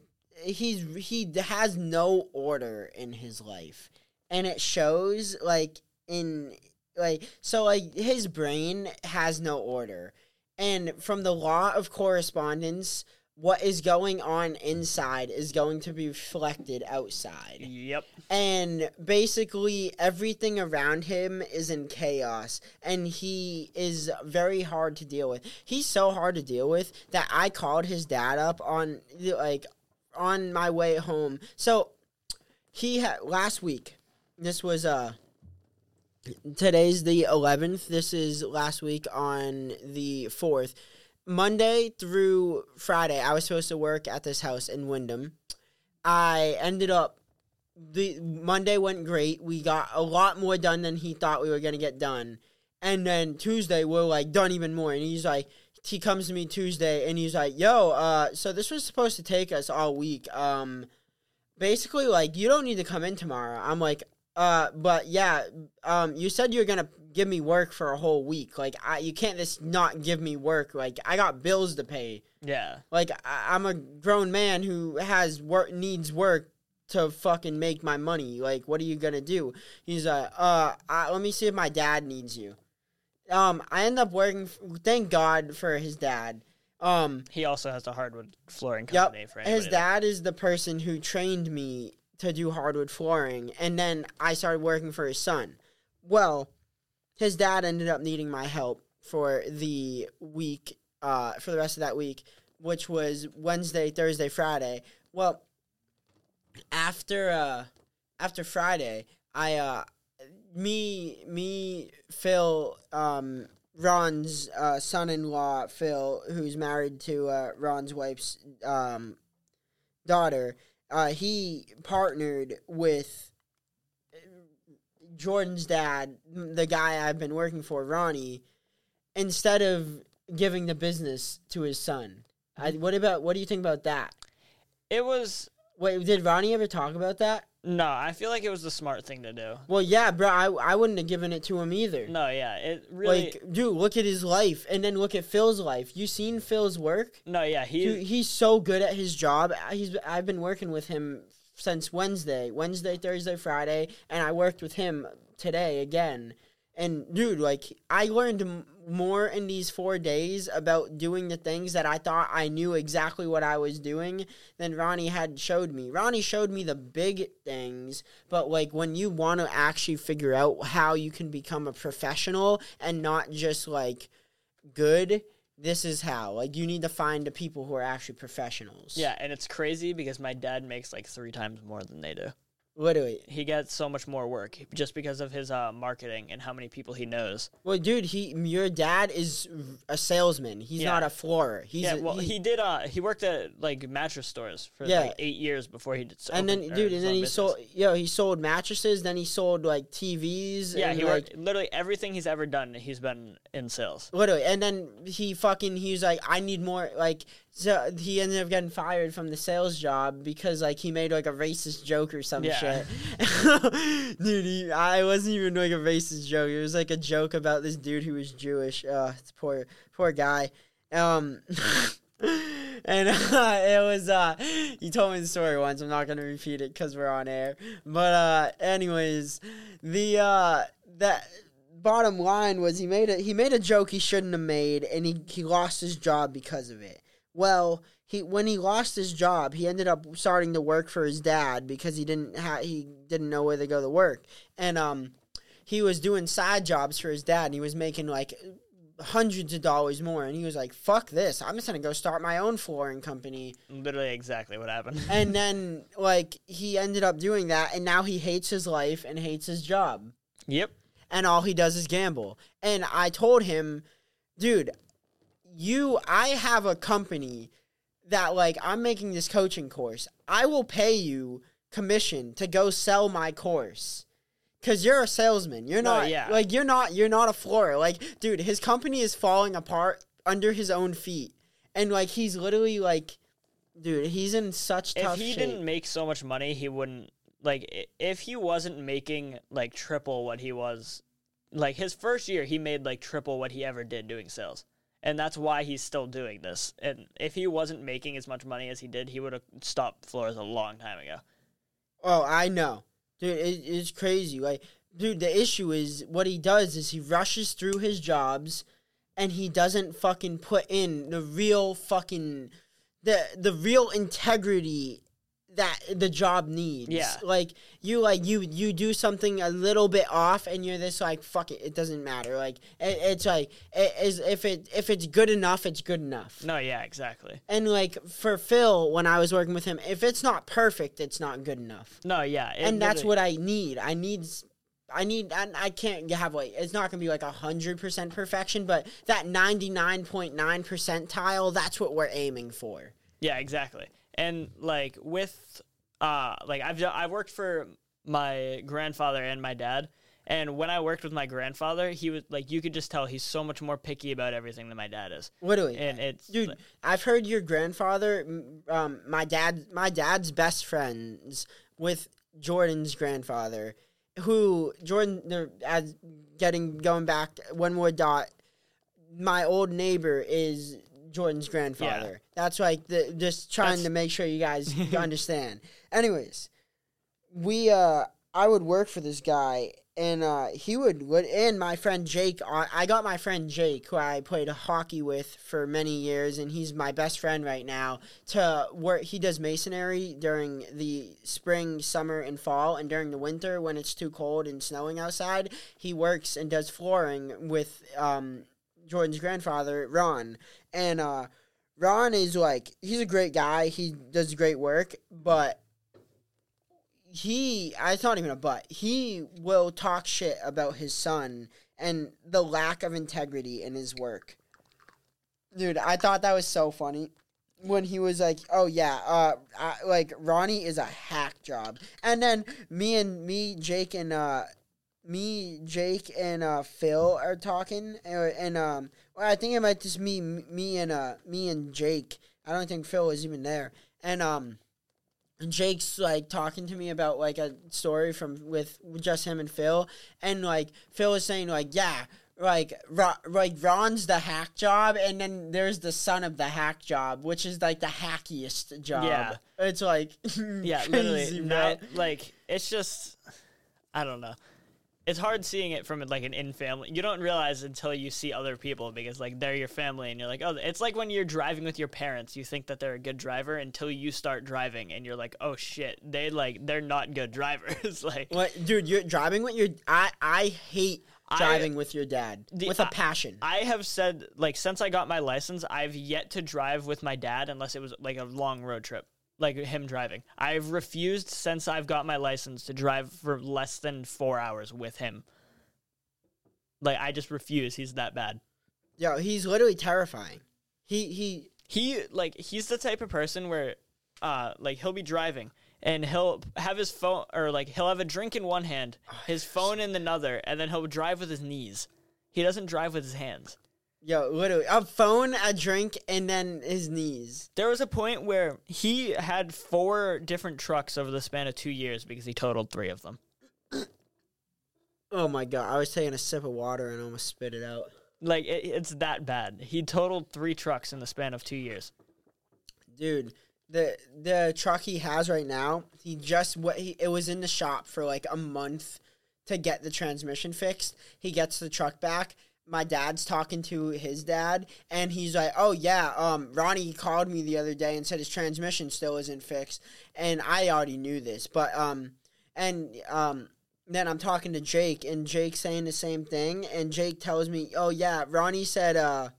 he's he has no order in his life, and it shows like in like so like his brain has no order, and from the law of correspondence what is going on inside is going to be reflected outside. Yep. And basically, everything around him is in chaos, and he is very hard to deal with. He's so hard to deal with that I called his dad up on like on my way home. So he had last week. This was uh today's the 11th. This is last week on the 4th Monday through Friday, I was supposed to work at this house in Windham. I ended up the Monday went great. We got a lot more done than he thought we were gonna get done. And then Tuesday we're like done even more. And he's like he comes to me Tuesday and he's like, Yo, uh, so this was supposed to take us all week. Um basically like you don't need to come in tomorrow. I'm like, uh, but yeah, um, you said you're gonna give me work for a whole week. Like, I you can't just not give me work. Like, I got bills to pay. Yeah. Like, I, I'm a grown man who has work needs work to fucking make my money. Like, what are you gonna do? He's like, uh, I, let me see if my dad needs you. Um, I end up working. Thank God for his dad. Um, he also has a hardwood flooring company. Yep, for his dad is the person who trained me to do hardwood flooring, and then I started working for his son. Well, his dad ended up needing my help for the week, uh, for the rest of that week, which was Wednesday, Thursday, Friday. Well, after uh, after Friday, I uh, me me Phil um, Ron's uh, son-in-law Phil, who's married to uh, Ron's wife's um, daughter uh, he partnered with Jordan's dad, the guy I've been working for, Ronnie, instead of giving the business to his son. I, what about what do you think about that? It was. Wait, did Ronnie ever talk about that? No, I feel like it was the smart thing to do. Well, yeah, bro, I, I wouldn't have given it to him either. No, yeah, it really. Like, dude, look at his life, and then look at Phil's life. You seen Phil's work? No, yeah, he. Dude, he's so good at his job. He's I've been working with him since Wednesday, Wednesday, Thursday, Friday, and I worked with him today again. And dude, like I learned more in these four days about doing the things that I thought I knew exactly what I was doing than Ronnie had showed me. Ronnie showed me the big things, but like when you want to actually figure out how you can become a professional and not just like good, this is how. Like you need to find the people who are actually professionals. Yeah, and it's crazy because my dad makes like three times more than they do. Literally. He gets so much more work just because of his uh, marketing and how many people he knows. Well, dude, he your dad is a salesman. He's Yeah. not a floorer. He's yeah, a- well, he- he did. Uh, he worked at like mattress stores for Yeah. like eight years before he did. and then opened- dude, and then he business. sold yo, he sold mattresses, then he sold like TVs Yeah, and he like worked literally everything he's ever done. He's been in sales. literally and then he fucking he was like I need more like so he ended up getting fired from the sales job because like he made like a racist joke or some Yeah. shit. dude, he, I wasn't even like a racist joke. It was like a joke about this dude who was Jewish. Uh, it's poor poor guy. Um and uh, it was uh he told me the story once i'm not gonna repeat it because we're on air but uh anyways the uh that bottom line was he made a he made a joke he shouldn't have made and he he lost his job because of it well he when he lost his job he ended up starting to work for his dad because he didn't ha- he didn't know where to go to work. And um he was doing side jobs for his dad and he was making like hundreds of dollars more. And he was like fuck this. I'm just gonna go start my own flooring company. Literally exactly what happened. and then like he ended up doing that and now he hates his life and hates his job. Yep. and all he does is gamble. And i told him dude you i have a company that like i'm making this coaching course i will pay you commission to go sell my course Cause you're a salesman. You're No, not yeah. like you're not you're not a floorer. Like, dude, his company is falling apart under his own feet. And like he's literally like dude, he's in such If tough he shape. didn't make so much money, he wouldn't like if he wasn't making like triple what he was like his first year he made like triple what he ever did doing sales and that's why he's still doing this and if he wasn't making as much money as he did he would have stopped floors a long time ago Oh, I know, dude. It, it's crazy. Like, dude, the issue is what he does is he rushes through his jobs, and he doesn't fucking put in the real fucking the the real integrity that the job needs. Yeah. Like you like you you do something a little bit off and you're this like fuck it, it doesn't matter. Like it, it's like it is if it if it's good enough, it's good enough. no yeah exactly And like for Phil, when I was working with him, if it's not perfect, it's not good enough no yeah and that's what I need. I need, I need, and I can't have like it's not gonna be like a hundred percent perfection, but that ninety nine point nine percentile, that's what we're aiming for. Yeah, exactly. And like with uh like I've I worked for my grandfather and my dad and when I worked with my grandfather, he was like you could just tell he's so much more picky about everything than my dad is. Literally, And it's dude. I've heard your grandfather, um, my dad, my dad's best friends with Jordan's grandfather, who Jordan, they're as getting going back one more dot. My old neighbor is Jordan's grandfather. That's like the just trying That's- to make sure you guys understand. Anyways, we uh, I would work for this guy. And uh, he would, would, and my friend Jake. I I got my friend Jake, who I played hockey with for many years, and he's my best friend right now. To work, he does masonry during the spring, summer, and fall, and during the winter when it's too cold and snowing outside, he works and does flooring with um, Jordan's grandfather, Ron. And uh, Ron is like, he's a great guy. He does great work, but he, it's not even a but, he will talk shit about his son and the lack of integrity in his work. Dude, I thought that was so funny when he was like, "Oh yeah, uh, I, like Ronnie is a hack job," and then me and me, Jake and uh, me, Jake and uh, Phil are talking, and, and um, well, I think it might just me, me and uh, me and Jake. I don't think Phil was even there, and um, Jake's like talking to me about like a story from with just him and Phil, and like Phil was saying like, yeah. Like, like Ron's the hack job, and then there's the son of the hack job, which is like the hackiest job. Yeah. it's like yeah, literally man. like it's just I don't know. It's hard seeing it from like an in family. You don't realize until you see other people because like they're your family and you're like, "Oh, it's like when you're driving with your parents. You think that they're a good driver until you start driving and you're like, "Oh shit, they like they're not good drivers." like What, dude? You're driving with your. I I hate I- driving with your dad The- with a passion. I have said like since I got my license, I've yet to drive with my dad unless it was like a long road trip, like him driving. I've refused since I've got my license to drive for less than 4 hours with him. Like I just refuse. He's that bad. Yo, he's literally terrifying. He he. He like he's the type of person where uh like he'll be driving and he'll have his phone or like he'll have a drink in one hand, his phone in another, and then he'll drive with his knees. He doesn't drive with his hands. Yo, literally a phone, a drink, and then his knees. There was a point where he had four different trucks over the span of two years because he totaled three of them. Oh my god! I was taking a sip of water and almost spit it out. Like it, it's that bad. He totaled three trucks in the span of two years. dude the the truck he has right now he just what he it was in the shop for like a month to get the transmission fixed he gets the truck back my dad's talking to his dad and he's like oh yeah um ronnie called me the other day and said his transmission still isn't fixed and i already knew this but um and um then i'm talking to jake and jake's saying the same thing and jake tells me oh yeah ronnie said uh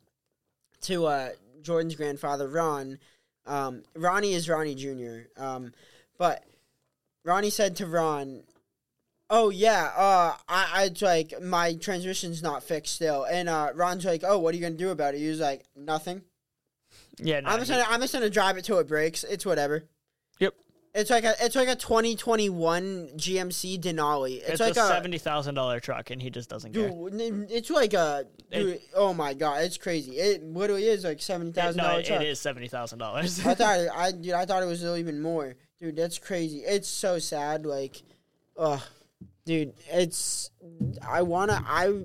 to uh jordan's grandfather ron um, Ronnie is Ronnie Jr. Um, but Ronnie said to Ron, "Oh yeah, uh, I, I it's like my transmission's not fixed still." And uh, Ron's like, "Oh, what are you gonna do about it?" He was like, "Nothing. Yeah, no, I'm just gonna I'm just gonna drive it till it breaks. It's whatever." Yep. It's like a it's like a 2021 GMC Denali. It's, It's, like a seventy thousand dollar truck, and he just doesn't care. dude. n- It's like a dude. oh my god, it's crazy. It literally is like seventy It- thousand no, dollar truck. it is seventy thousand dollars. I thought it, I dude, I thought it was even more. Dude, that's crazy. It's so sad. Like, ugh, dude, it's. I wanna. I,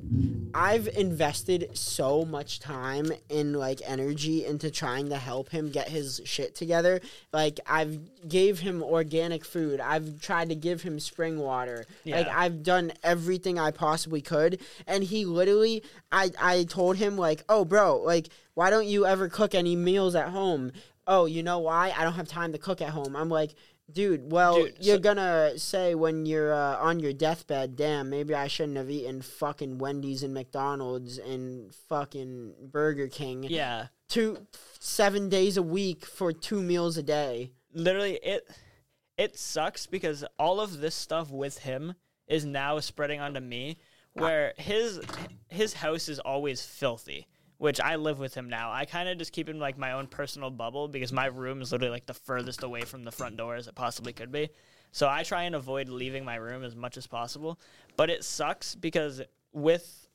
I've invested so much time and like energy into trying to help him get his shit together. Like, I've gave him organic food. I've tried to give him spring water. yeah. Like, I've done everything I possibly could, and he literally. I I told him like, oh, bro, like, why don't you ever cook any meals at home? oh, you know why? I don't have time to cook at home. I'm like, dude, well, Dude, you're so- gonna say when you're uh, on your deathbed, damn, maybe I shouldn't have eaten fucking Wendy's and McDonald's and fucking Burger King yeah, two seven days a week for two meals a day. literally, it it sucks because all of this stuff with him is now spreading onto me, where his his house is always filthy. Which I live with him now. I kind of just keep him like my own personal bubble because my room is literally like the furthest away from the front door as it possibly could be. So I try and avoid leaving my room as much as possible. But it sucks because with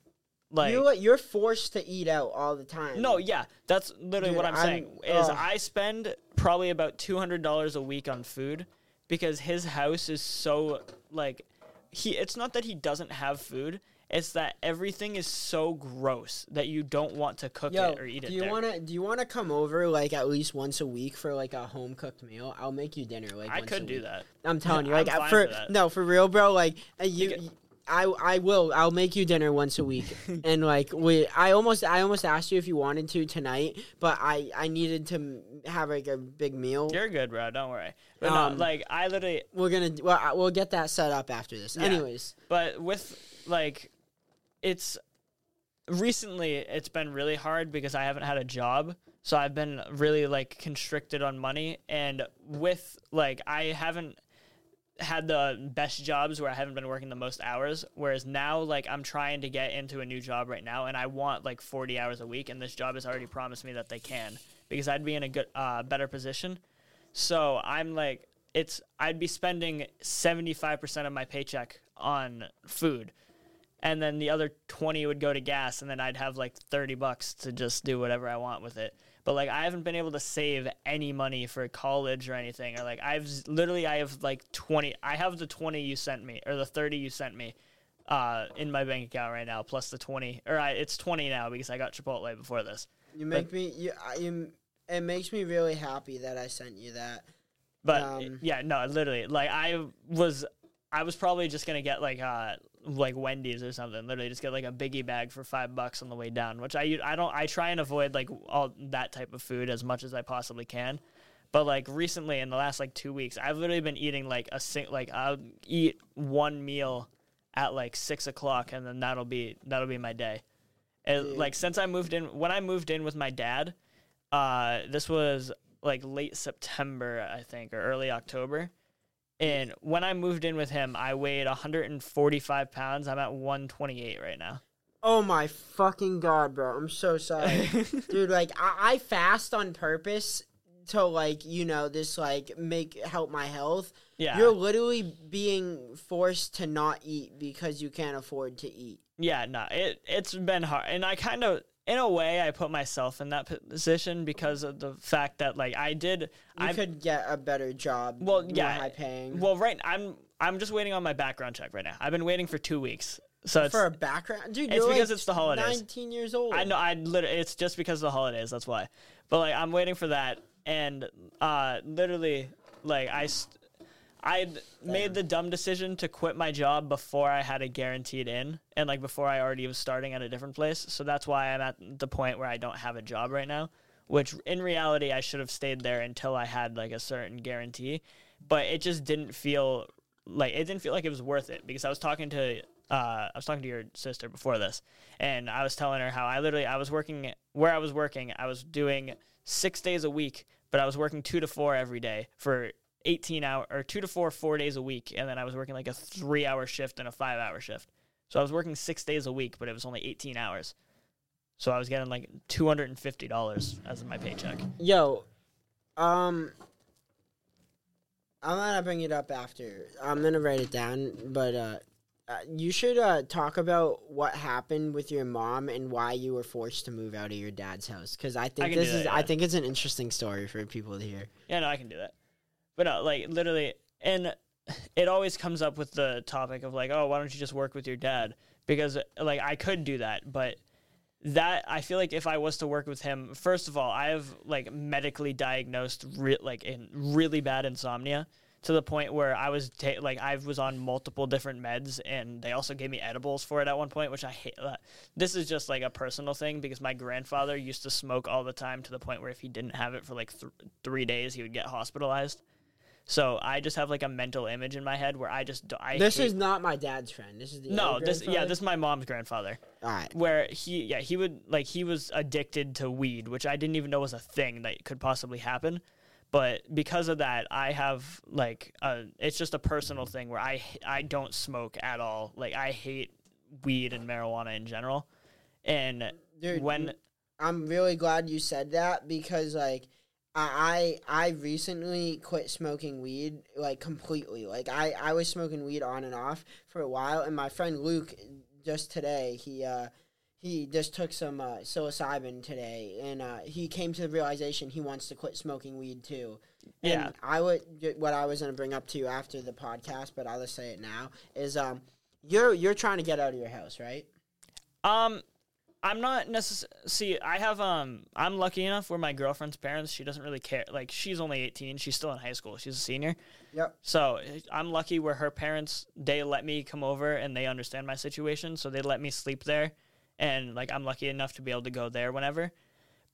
like you you're forced to eat out all the time. No, yeah, that's literally Dude, what I'm, I'm- saying. Is. I spend probably about two hundred dollars a week on food because his house is so like he. It's not that he doesn't have food. It's that everything is so gross that you don't want to cook Yo, it or eat it do you there. wanna do you wanna come over like at least once a week for like a home cooked meal? I'll make you dinner like I once a could do week. that. I'm telling you, I'm like uh, fine for, no, for real, bro. Like uh, you, I I will. I'll make you dinner once a week, and like we, I almost I almost asked you if you wanted to tonight, but I I needed to have like a big meal. You're good, bro. Don't worry. But Um, no, like I literally We're gonna well I- we'll get that set up after this. Yeah. Anyways, but with like it's recently it's been really hard because I haven't had a job. So I've been really like constricted on money and with like I haven't had the best jobs where I haven't been working the most hours whereas now like I'm trying to get into a new job right now and I want like 40 hours a week and this job has already promised me that they can because I'd be in a good uh, better position. So I'm like it's I'd be spending 75% of my paycheck on food and then the other 20 would go to gas and then I'd have like 30 bucks to just do whatever I want with it. But like I haven't been able to save any money for college or anything or like I've literally I have like 20 I have the 20 you sent me or the 30 you sent me uh in my bank account right now plus the 20 or I, it's 20 now because I got Chipotle before this. you make me you, I- you it makes me really happy that I sent you that. But Um, yeah, no, literally, like I was, I was probably just gonna get like uh like Wendy's or something. Literally, just get like a biggie bag for five bucks on the way down. Which I I don't I try and avoid like all that type of food as much as I possibly can. But like recently, in the last like two weeks, I've literally been eating like a sing like I'll eat one meal at like six o'clock, and then that'll be that'll be my day. And, like since I moved in, when I moved in with my dad, uh, this was like late September, I think, or early October. And when I moved in with him, I weighed 145 pounds. I'm at 128 right now. Oh my fucking god, bro! I'm so sorry. dude like I, I fast on purpose to like you know this like make help my health Yeah. you're literally being forced to not eat because you can't afford to eat Yeah, no, it it's been hard, and I kind of, in a way, I put myself in that position because of the fact that like I did, you I could get a better job Well, yeah, high paying well, right, I'm I'm just waiting on my background check right now. I've been waiting for two weeks, so for a background dude it's you're because like it's the holidays. 19 years old I know. I literally. It's just because of the holidays. That's why. But like, I'm waiting for that, and uh, literally, like, I, st- I made the dumb decision to quit my job before I had a guaranteed in, and like before I already was starting at a different place. So that's why I'm at the point where I don't have a job right now. Which in reality, I should have stayed there until I had like a certain guarantee, but it just didn't feel like it didn't feel like it was worth it because I was talking to uh, I was talking to your sister before this, and I was telling her how I literally I was working where I was working. I was doing six days a week, but I was working two to four every day for eighteen hour or two to four four days a week, and then I was working like a three hour shift and a five hour shift. So I was working six days a week, but it was only eighteen hours. So I was getting like two hundred and fifty dollars as my paycheck. yo um I'm gonna bring it up after. I'm gonna write it down, but uh, uh, you should uh, talk about what happened with your mom and why you were forced to move out of your dad's house. Because I think can this is, that, I think it's an interesting story for people to hear. Yeah, no, I can do that. But no, like literally, and it always comes up with the topic of like, oh, why don't you just work with your dad? Because like I could do that, but that I feel like if I was to work with him, first of all, I have like medically diagnosed re- like in really bad insomnia to the point where I was ta- like I was on multiple different meds and they also gave me edibles for it at one point, which I hate. Uh, this is just like a personal thing because my grandfather used to smoke all the time to the point where if he didn't have it for like th- three days, he would get hospitalized. So I just have like a mental image in my head where I just I This hate- is not my dad's friend. This is the no other this yeah grandfather? this is my mom's grandfather All right. where he yeah he would like he was addicted to weed which i didn't even know was a thing that could possibly happen but because of that i have like uh it's just a personal thing where i i don't smoke at all like i hate weed and marijuana in general and Dude, when I'm really glad you said that because like I I I recently quit smoking weed like completely. Like I I was smoking weed on and off for a while, and my friend Luke just today he uh he just took some uh, psilocybin today, and uh, he came to the realization he wants to quit smoking weed too. Yeah, And. I would what I was gonna bring up to you after the podcast, but I'll just say it now is um you're you're trying to get out of your house, right? Um, I'm not necessarily. See, I have um, I'm lucky enough where my girlfriend's parents. She doesn't really care. Like, she's only 18. She's still in high school. She's a senior. Yep. So I'm lucky where her parents they let me come over and they understand my situation, so they let me sleep there, and like I'm lucky enough to be able to go there whenever.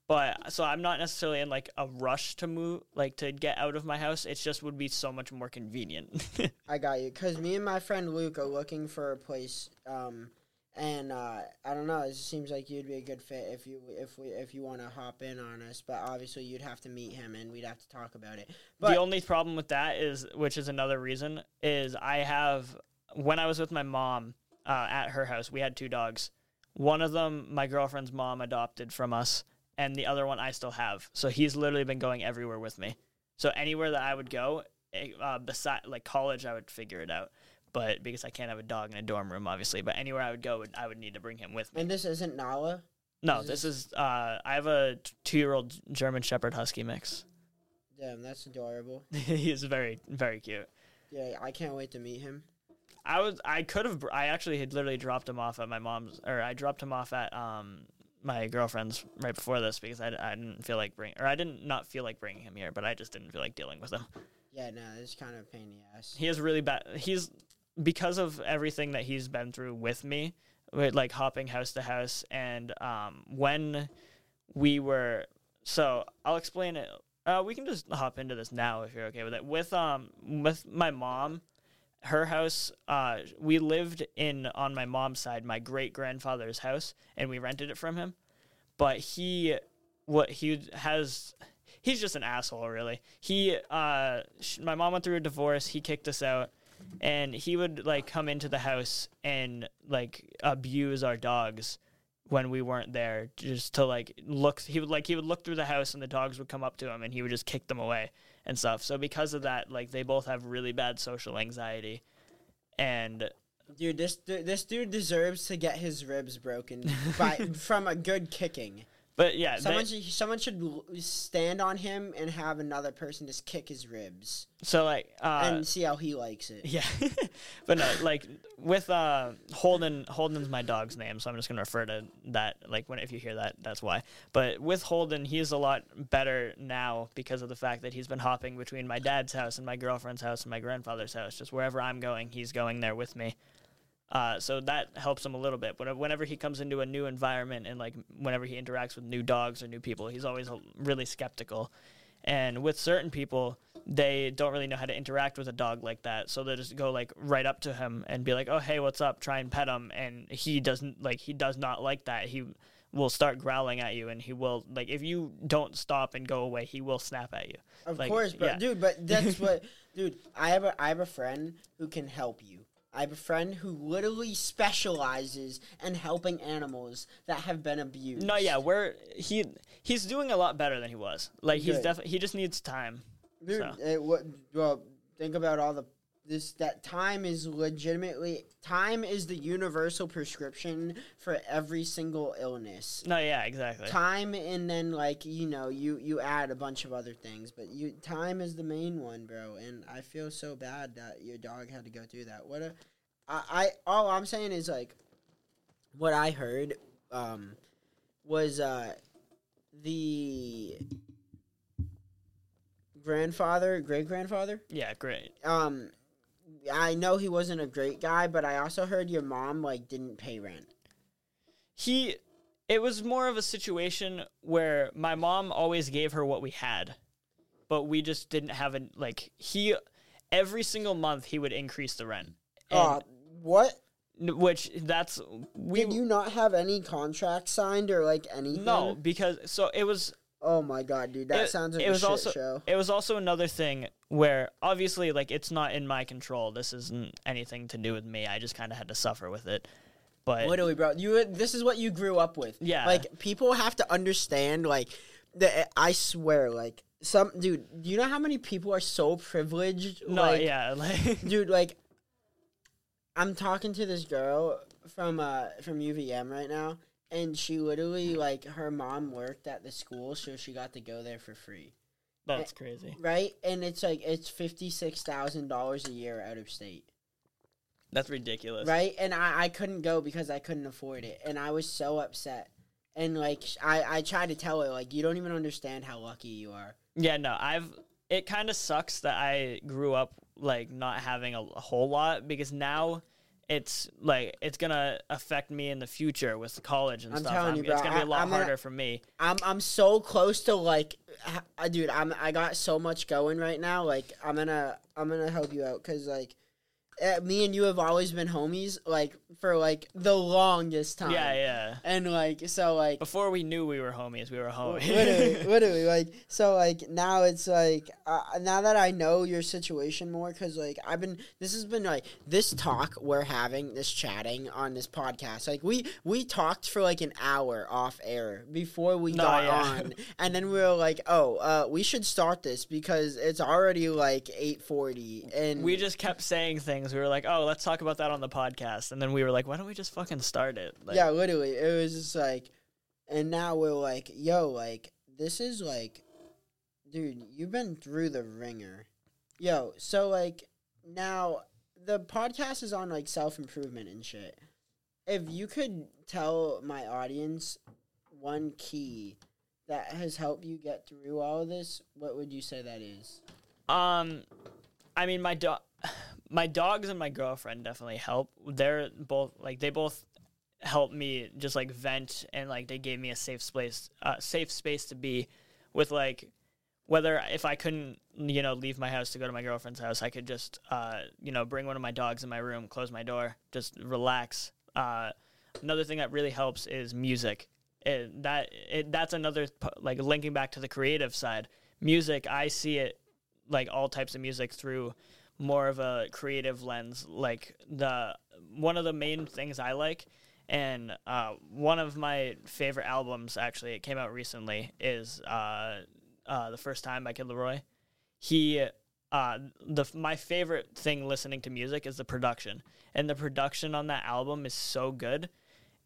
But so I'm not necessarily in like a rush to move, like to get out of my house. It just would be so much more convenient. I got you. Cause me and my friend Luke are looking for a place, um, and uh, I don't know. It seems like you'd be a good fit if you if we if you want to hop in on us. But obviously, you'd have to meet him, and we'd have to talk about it. But the only problem with that is, which is another reason, is I have when I was with my mom uh, at her house, we had two dogs. One of them, my girlfriend's mom adopted from us, and the other one I still have. So he's literally been going everywhere with me. So anywhere that I would go, eh, uh, beside like college, I would figure it out. But because I can't have a dog in a dorm room, obviously, but anywhere I would go, I would need to bring him with me. and this isn't Nala. No, Is this is uh, I have a two-year-old German Shepherd Husky mix. Damn, that's adorable. he is very, very cute. Yeah, I can't wait to meet him. I was I could have I actually had literally dropped him off at my mom's or I dropped him off at um my girlfriend's right before this because I, I didn't feel like bring or I didn't not feel like bringing him here but I just didn't feel like dealing with him. Yeah, no, it's kind of a pain in the ass. He has really bad he's because of everything that he's been through with me with like hopping house to house and um when we were so I'll explain it uh, we can just hop into this now if you're okay with it. With um with my mom her house uh we lived in on my mom's side my great grandfather's house and we rented it from him. But he what he has he's just an asshole really. He uh sh- my mom went through a divorce. He kicked us out and he would like come into the house and like abuse our dogs when we weren't there just to like look he would like he would look through the house and the dogs would come up to him and he would just kick them away and stuff so because of that like they both have really bad social anxiety and Dude, this this dude deserves to get his ribs broken by from a good kicking. But yeah they- Someone should someone should stand on him and have another person just kick his ribs so like uh and see how he likes it. Yeah, but no, like with uh, Holden. Holden's my dog's name, so I'm just gonna refer to that. Like when if you hear that, that's why. But with Holden, he's a lot better now because of the fact that he's been hopping between my dad's house and my girlfriend's house and my grandfather's house. Just wherever I'm going, he's going there with me. Uh, so that helps him a little bit. But whenever he comes into a new environment and like whenever he interacts with new dogs or new people, he's always really skeptical. And with certain people, they don't really know how to interact with a dog like that. So they just go like right up to him and be like, "Oh, hey, what's up?" Try and pet him, and he doesn't like he does not like that. He will start growling at you, and he will like if you don't stop and go away, he will snap at you. Of Like, course, but yeah. dude, but that's what, dude. I have a I have a friend who can help you. I have a friend who literally specializes in helping animals that have been abused. No, yeah, we're he he's doing a lot better than he was. Like he's definitely he just needs time. dude. so. It, what, well, think about all the this that time is legitimately time is the universal prescription for every single illness. No, yeah, exactly. Time and then like you know you you add a bunch of other things, but you time is the main one, bro. And I feel so bad that your dog had to go through that. What a I, I all I'm saying is like what I heard um was uh the grandfather, great grandfather. Yeah, great. Um, I know he wasn't a great guy, but I also heard your mom like didn't pay rent. He, it was more of a situation where my mom always gave her what we had, but we just didn't have a like he. Every single month he would increase the rent. Uh, what? which that's we Did you not have any contract signed or like anything? no because so it was Oh my god, dude, that It- sounds like it a was also- show. it was also another thing where obviously like it's not in my control. This isn't anything to do with me. I just kind of had to suffer with it. But Literally, bro. You this is what you grew up with. Yeah. Like people have to understand like that I swear like some dude, do you know how many people are so privileged? no, like, yeah, like dude like i'm talking to this girl from uh from uvm right now and she literally like her mom worked at the school so she got to go there for free that's crazy. right? And it's like it's $56000 a year out of state. That's ridiculous. right? And I, I couldn't go because i couldn't afford it. And i was so upset. And like I, I tried to tell her like you don't even understand how lucky you are. Yeah, no, I've it kind of sucks that I grew up like not having a, a whole lot because now it's like it's gonna affect me in the future with college and I'm stuff. telling I'm- you, bro, it's gonna be a lot I'm gonna- harder for me. I'm I'm so close to like, dude. I'm I got so much going right now. Like I'm gonna I'm gonna help you out because like, uh, me and you have always been homies like for like the longest time. Yeah, yeah. And like so like. Before we knew we were homies, we were homies. literally, literally, like so, like now it's like uh, now that I know your situation more, because like I've been, this has been like this talk we're having, this chatting on this podcast. Like we we talked for like an hour off air before we No, got yeah. on, and then we were like, oh, uh, we should start this because it's already like eight forty, and we just kept saying things. We were like, "Oh, let's talk about that on the podcast," and then we were like, "Why don't we just fucking start it?" Like, yeah, literally, it was just like, and now we're like, yo, like this is like, dude, you've been through the ringer, yo. So like now the podcast is on like self improvement and shit. If you could tell my audience one key that has helped you get through all of this, what would you say that is? Um, I mean, my dog, my dogs and my girlfriend definitely help. They're both like they both help me just like vent and like they gave me a safe space, uh, safe space to be with like whether if I couldn't you know leave my house to go to my girlfriend's house, I could just uh you know bring one of my dogs in my room, close my door, just relax. Uh, another thing that really helps is music. It, that it, that's another like linking back to the creative side. Music, I see it like all types of music through more of a creative lens. Like the one of the main things I like, and uh, one of my favorite albums actually it came out recently is uh, uh, the first time by Kid LAROI. He uh, the my favorite thing listening to music is the production, and the production on that album is so good.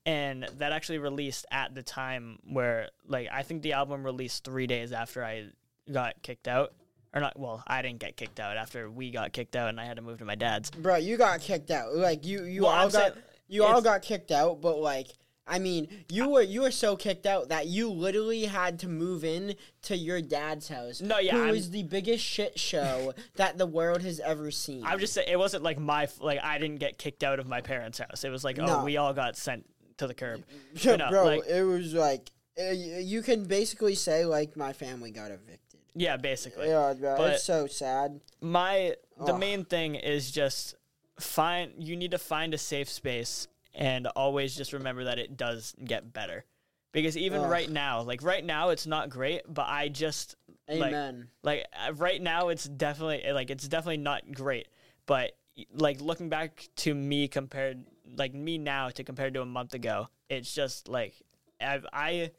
And that actually released at the time where, like, I think the album released three days after I got kicked out or not well i didn't get kicked out after we got kicked out and i had to move to my dad's Bro, you got kicked out. Like you, you Well, all I'm got, saying you all got kicked out. But like, I mean, you were you were so kicked out that you literally had to move in to your dad's house. No, yeah, who I'm- is the biggest shit show that the world has ever seen. i'm just saying it wasn't like my like i didn't get kicked out of my parents house it was like oh we all got sent to the curb Yeah, know, bro. like- it was like uh, you can basically say like my family got evicted. Yeah basically Yeah, bro, But- it's so sad. my the Ugh. main thing is just find you need to find a safe space and always just remember that it does get better because even Ugh. right now like right now it's not great but i just like Amen. like uh, right now it's definitely like it's definitely not great but like looking back to me compared like me now to compared to a month ago it's just like I've, i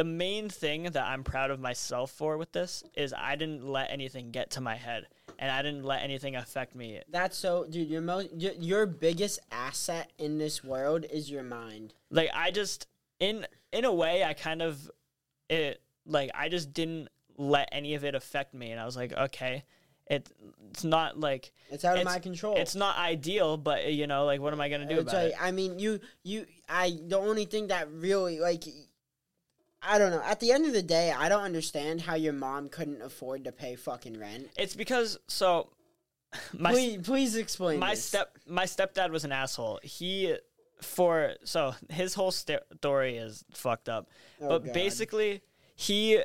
the main thing that i'm proud of myself for with this is i didn't let anything get to my head and I didn't let anything affect me. That's so, dude. Your most, your, your biggest asset in this world is your mind. Like I just in in a way I kind of it like I just didn't let any of it affect me, and I was like, okay, it it's not like It's out of It's- my control. it's not ideal, but you know, like what am I gonna do It's about like, it? I mean, you, you, I. The only thing that really, like, I don't know. At the end of the day, I don't understand how your mom couldn't afford to pay fucking rent. It's because so my please, please explain. my this. step my stepdad was an asshole. He for so his whole st- story is fucked up. Oh, but God. basically, he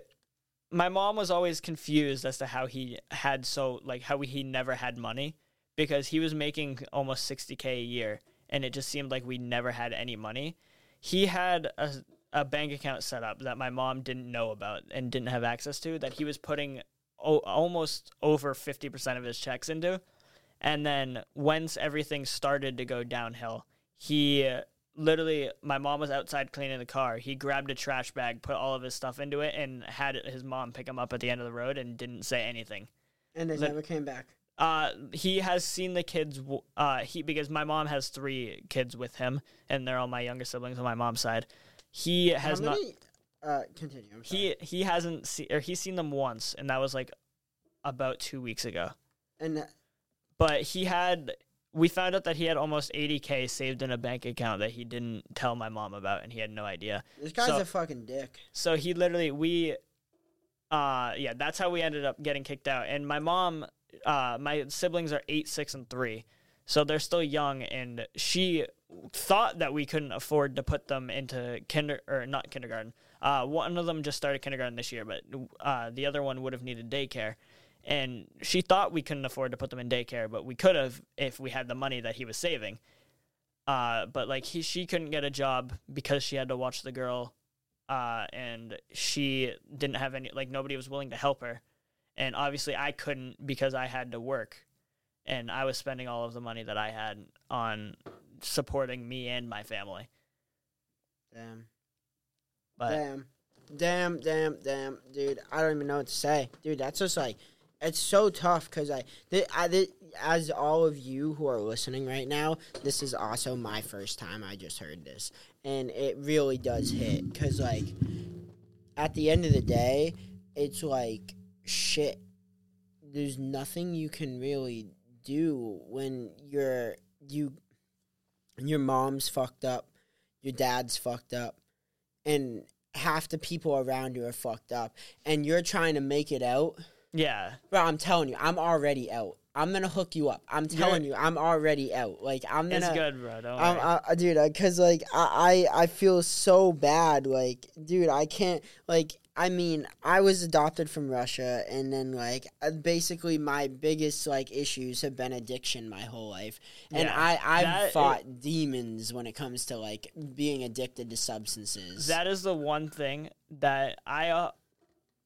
my mom was always confused as to how he had so like how he never had money because he was making almost 60k a year and it just seemed like we never had any money. He had a a bank account set up that my mom didn't know about and didn't have access to that he was putting o- almost over 50% of his checks into. And then once everything started to go downhill, he uh, literally, my mom was outside cleaning the car. He grabbed a trash bag, put all of his stuff into it, and had his mom pick him up at the end of the road and didn't say anything. and they never came back. Uh, he has seen the kids. w- Uh, he because my mom has three kids with him, and they're all my younger siblings on my mom's side. He has How not. many? Uh, continue. I'm sorry. He he hasn't seen or he's seen them once, and that was like about two weeks ago. and uh, But he had. We found out that he had almost 80k saved in a bank account that he didn't tell my mom about, and he had no idea. this guy's so- a fucking dick. So he literally we uh yeah, that's how we ended up getting kicked out. And my mom uh my siblings are 8, 6 and 3. So they're still young and she thought that we couldn't afford to put them into kinder or not kindergarten. Uh one of them just started kindergarten this year, but uh the other one would have needed daycare. And she thought we couldn't afford to put them in daycare, but we could have if we had the money that he was saving. Uh, but like he, she couldn't get a job because she had to watch the girl uh, and she didn't have any like nobody was willing to help her and obviously i couldn't because i had to work and i was spending all of the money that i had on supporting me and my family Damn. but damn. Damn, damn, damn, dude. I don't even know what to say, dude. That's just like, it's so tough because I, th- I th- as all of you who are listening right now, this is also my first time I just heard this, and it really does hit because like, at the end of the day, it's like shit. There's nothing you can really do when you're you, your mom's fucked up, your dad's fucked up, and half the people around you are fucked up and you're trying to make it out yeah bro i'm telling you i'm already out i'm gonna hook you up i'm telling you i'm already out like i'm gonna it's good bro don't I'm, worry. I, dude, uh, because like I, I I feel so bad. Like, dude, I can't. Like, I mean, I was adopted from Russia, and then like uh, basically my biggest like issues have been addiction my whole life, and Yeah, I I've fought demons when it comes to like being addicted to substances. that is the one thing that i uh,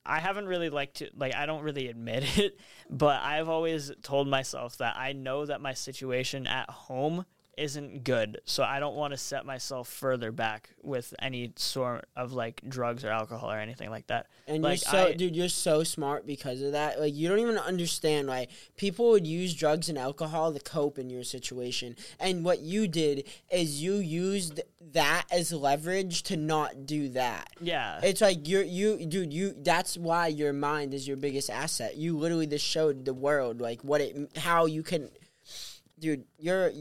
I haven't really liked to like I don't really admit it, but I've always told myself that I know that my situation at home isn't good, so I don't want to set myself further back with any sort of like drugs or alcohol or anything like that. And Like, you're so, I- dude, you're so smart because of that. Like, you don't even understand. Like, people would use drugs and alcohol to cope in your situation, and what you did is you used that as leverage to not do that. Yeah. It's like you're you, dude. You. That's why your mind is your biggest asset. You literally just showed the world like what it, how you can, dude. You're.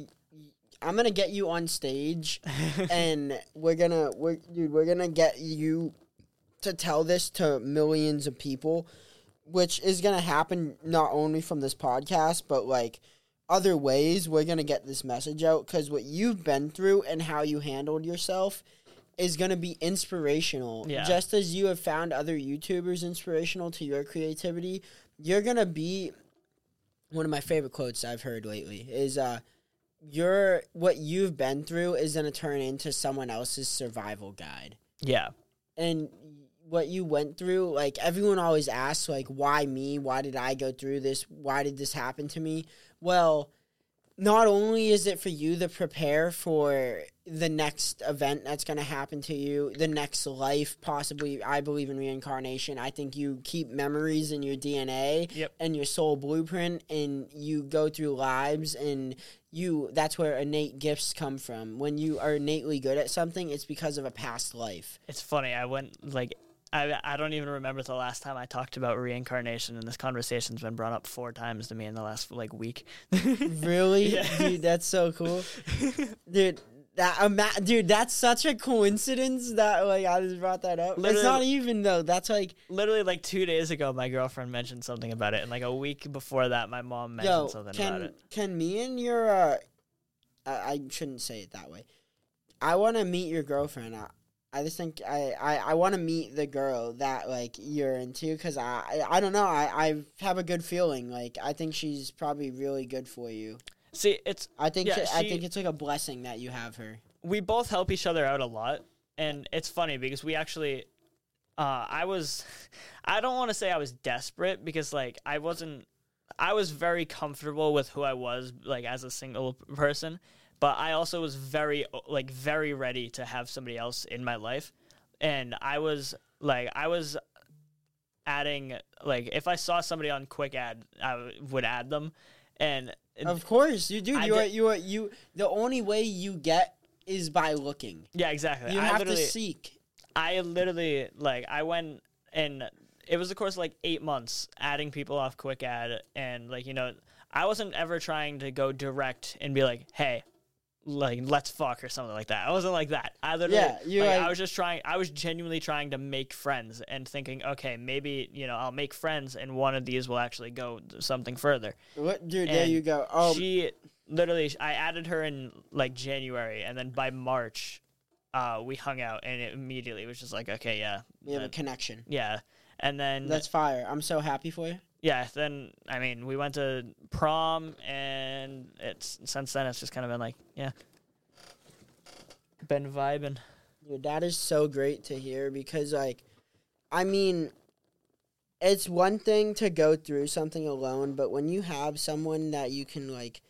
I'm gonna get you on stage and we're gonna we're dude we're gonna get you to tell this to millions of people which is gonna happen not only from this podcast but like other ways we're gonna get this message out because what you've been through and how you handled yourself is gonna be inspirational Yeah. just as you have found other youtubers inspirational to your creativity you're gonna be one of my favorite quotes i've heard lately is uh your what you've been through is going to turn into someone else's survival guide. Yeah. and what you went through like everyone always asks like why me? Why did i go through this? Why did this happen to me? Well not only is it for you to prepare for the next event that's going to happen to you, the next life, possibly. I believe in reincarnation. I think you keep memories in your DNA Yep. and your soul blueprint, and you go through lives, and you. That's where innate gifts come from. When you are innately good at something, it's because of a past life. It's funny. I went like I I don't even remember the last time I talked about reincarnation, and this conversation's been brought up four times to me in the last like week. Really, Yeah. dude, that's so cool, dude. That ima- dude, that's such a coincidence that like I just brought that up. it's not even though. That's like Literally, like two days ago, my girlfriend mentioned something about it, and like a week before that, my mom mentioned yo, something can about it. can me and your uh, I, I shouldn't say it that way. I want to meet your girlfriend. I, I just think I I, I want to meet the girl that like you're into because I, I I don't know I I have a good feeling like I think she's probably really good for you. See, it's I think Yeah, she- I she- think it's like a blessing that you have her. we both help each other out a lot and it's funny because we actually uh, i was i don't want to say i was desperate because like i wasn't i was very comfortable with who i was like as a single person but i also was very like very ready to have somebody else in my life and i was like i was adding like if i saw somebody on quick add i w- would add them and Of course, you do. I You are did- you are you. The only way you get is by looking. yeah exactly You I have to literally- seek. I literally like I went and it was of course like eight months adding people off quick add and like you know I wasn't ever trying to go direct and be like hey like let's fuck or something like that I wasn't like that I literally Yeah, you like, like- I was just trying I was genuinely trying to make friends and thinking okay maybe you know I'll make friends and one of these will actually go something further What, dude? There you go. Oh, she literally I added her in like January and then by March uh we hung out and it immediately was just like okay yeah we have a connection. yeah and then That's fire. I'm so happy for you. Yeah then I mean we went to prom and it's since then it's just kind of been like yeah been vibing Dude, that is so great to hear because, like, I mean, it's one thing to go through something alone, but when you have someone that you can like,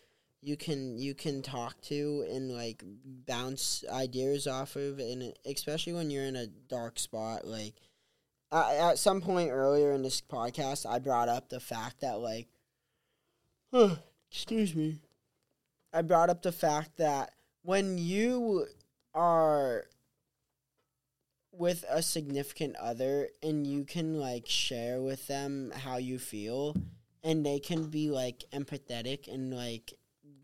you can you can talk to and like bounce ideas off of, and especially when you're in a dark spot, like. Uh, at some point earlier in this podcast, I brought up the fact that, like, excuse me, I brought up the fact that when you are with a significant other and you can like share with them how you feel and they can be like empathetic and like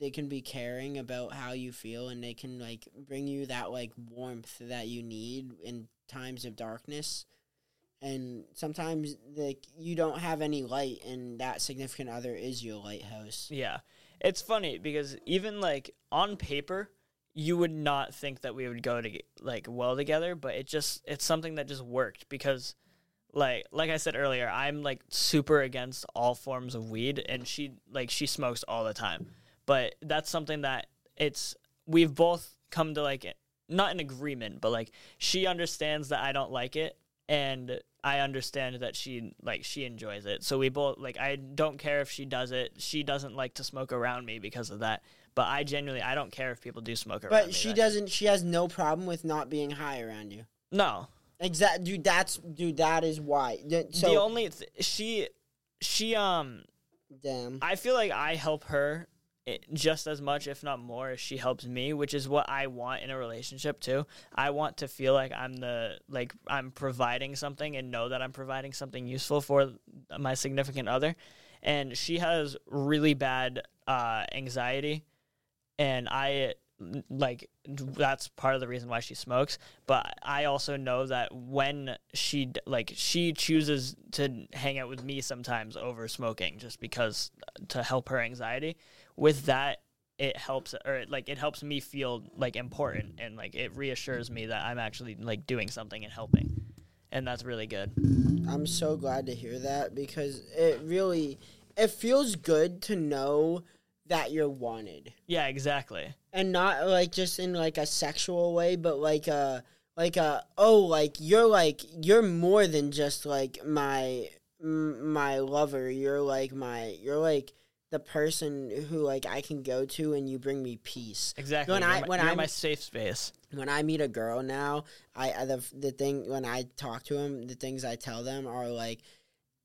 they can be caring about how you feel and they can like bring you that like warmth that you need in times of darkness and sometimes like you don't have any light and that significant other is your lighthouse. Yeah. It's funny because even like on paper you would not think that we would go to like well together but it just it's something that just worked because like like I said earlier I'm like super against all forms of weed and she like she smokes all the time. But that's something that it's we've both come to like not an agreement but like she understands that I don't like it and I understand that she like she enjoys it. So we both like I don't care if she does it. She doesn't like to smoke around me because of that. But I genuinely I don't care if people do smoke around me. but she doesn't she has no problem with not being high around you No. Exact, dude. That's dude. That is why. So the only th- she she um damn. I feel like I help her just as much, if not more, as she helps me, which is what I want in a relationship too. I want to feel like I'm the like I'm providing something and know that I'm providing something useful for my significant other. And she has really bad uh, anxiety, and I like that's part of the reason why she smokes but i also know that when she like she chooses to hang out with me sometimes over smoking just because uh, to help her anxiety with that it helps or like it helps me feel like important and like it reassures me that i'm actually like doing something and helping. And that's really good. I'm so glad to hear that because it really it feels good to know that you're wanted. Yeah exactly. And not like just in like a sexual way, but like a like a oh like you're like you're more than just like my my lover. You're like my you're like the person who like I can go to and you bring me peace. Exactly. When you're I- my, when I'm- my safe space. When I meet a girl now, I, I the the thing when I talk to them, the things I tell them are like,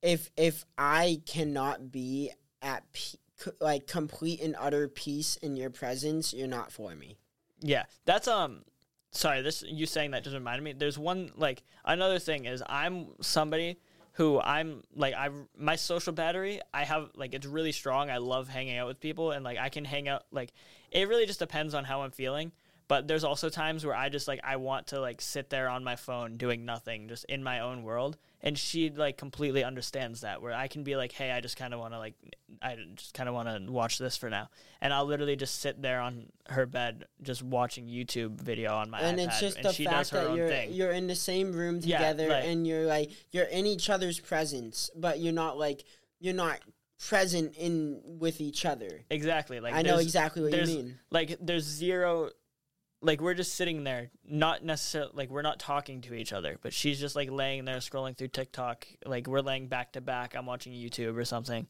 if if I cannot be at pe- like complete and utter peace in your presence, you're not for me. Yeah, that's um. Sorry, this you saying that just reminded me. There's one like another thing is I'm somebody who I'm like I my social battery I have like it's really strong. I love hanging out with people and like I can hang out like it really just depends on how I'm feeling. But there's also times where I just like I want to like sit there on my phone doing nothing, just in my own world. And she like completely understands that. Where I can be like, hey, I just kind of want to like, I just kind of want to watch this for now, and I'll literally just sit there on her bed, just watching YouTube video on my and iPad, it's just and the she fact does her that own you're thing. you're in the same room Yeah, together like- and you're like you're in each other's presence, but you're not like you're not present in with each other. exactly. Like I know exactly what you mean. like there's zero like we're just sitting there not necessarily like we're not talking to each other but she's just like laying there scrolling through tiktok like we're laying back to back i'm watching youtube or something.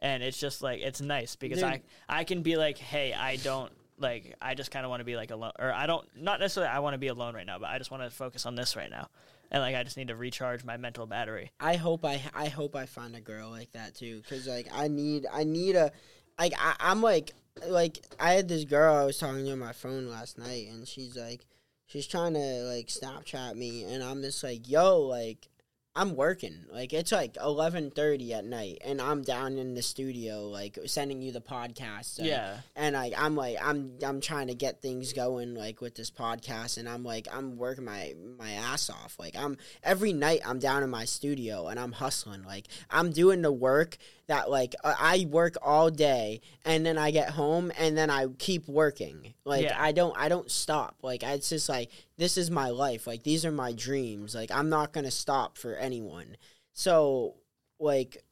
And it's just like it's nice because i i can be like hey i don't like i just kind of want to be like alone or i don't not necessarily i want to be alone right now but i just want to focus on this right now. And like i just need to recharge my mental battery. I hope I I hope I find a girl like that too, cause like I need I need a like I, I'm like like I had this girl I was talking to on my phone last night, and she's like she's trying to like Snapchat me, and I'm just like yo like. I'm working. Like it's like eleven thirty at night, and I'm down in the studio, like sending you the podcast. like, yeah and like I'm like I'm I'm trying to get things going like with this podcast and I'm like I'm working my my ass off like I'm every night I'm down in my studio and I'm hustling like I'm doing the work that like I work all day and then I get home and then I keep working. Like Yeah. I don't I don't stop. Like it's just like this is my life. Like these are my dreams. Like I'm not going to stop for anyone. So like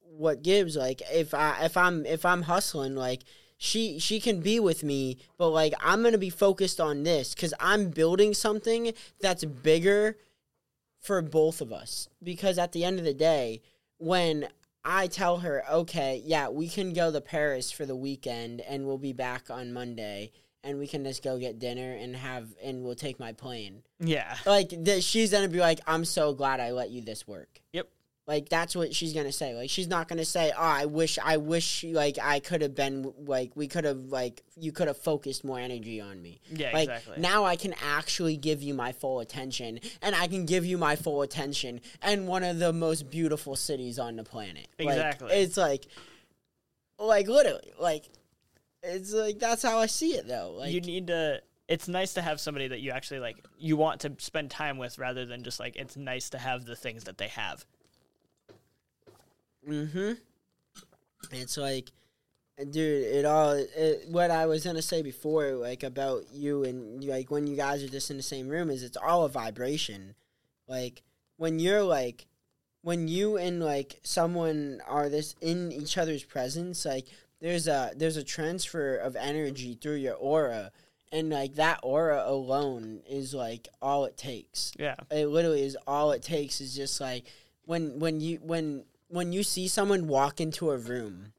what gives like if I if I'm if I'm hustling like she she can be with me but like I'm going to be focused on this cuz I'm building something that's bigger for both of us. Because at the end of the day when I tell her okay yeah we can go to Paris for the weekend and we'll be back on Monday and we can just go get dinner and have and we'll take my plane. Yeah. Like th- she's gonna be like i'm so glad i let you this work. Yep. Like that's what she's gonna say. Like she's not gonna say oh i wish i wish like i could have been like we could have like you could have focused more energy on me. Yeah like exactly. now i can actually give you my full attention and i can give you my full attention and one of the most beautiful cities on the planet. Like, Exactly. it's like like literally like it's like that's how i see it though. Like you need to it's nice to have somebody that you actually like you want to spend time with rather than just like it's nice to have the things that they have Mm-hmm. It's like, dude, it all. It, what I was gonna say before, like about you and like when you guys are just in the same room, is it's all a vibration. Like when you're like, when you and like someone are this in each other's presence, like there's a there's a transfer of energy through your aura, and like that aura alone is like all it takes yeah it literally is all it takes is just like when when you when when you see someone walk into a room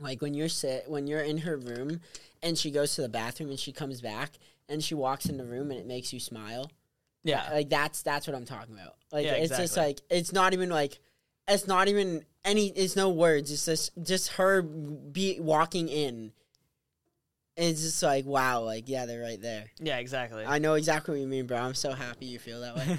like when you're sit when you're in her room and she goes to the bathroom and she comes back and she walks in the room and it makes you smile. Yeah. Like that's that's what i'm talking about. Like Yeah, it's just like it's not even like it's not even any it's no words. It's just just her be walking in it's just like wow like yeah they're right there. Yeah exactly. I know exactly what you mean bro. I'm so happy you feel that way.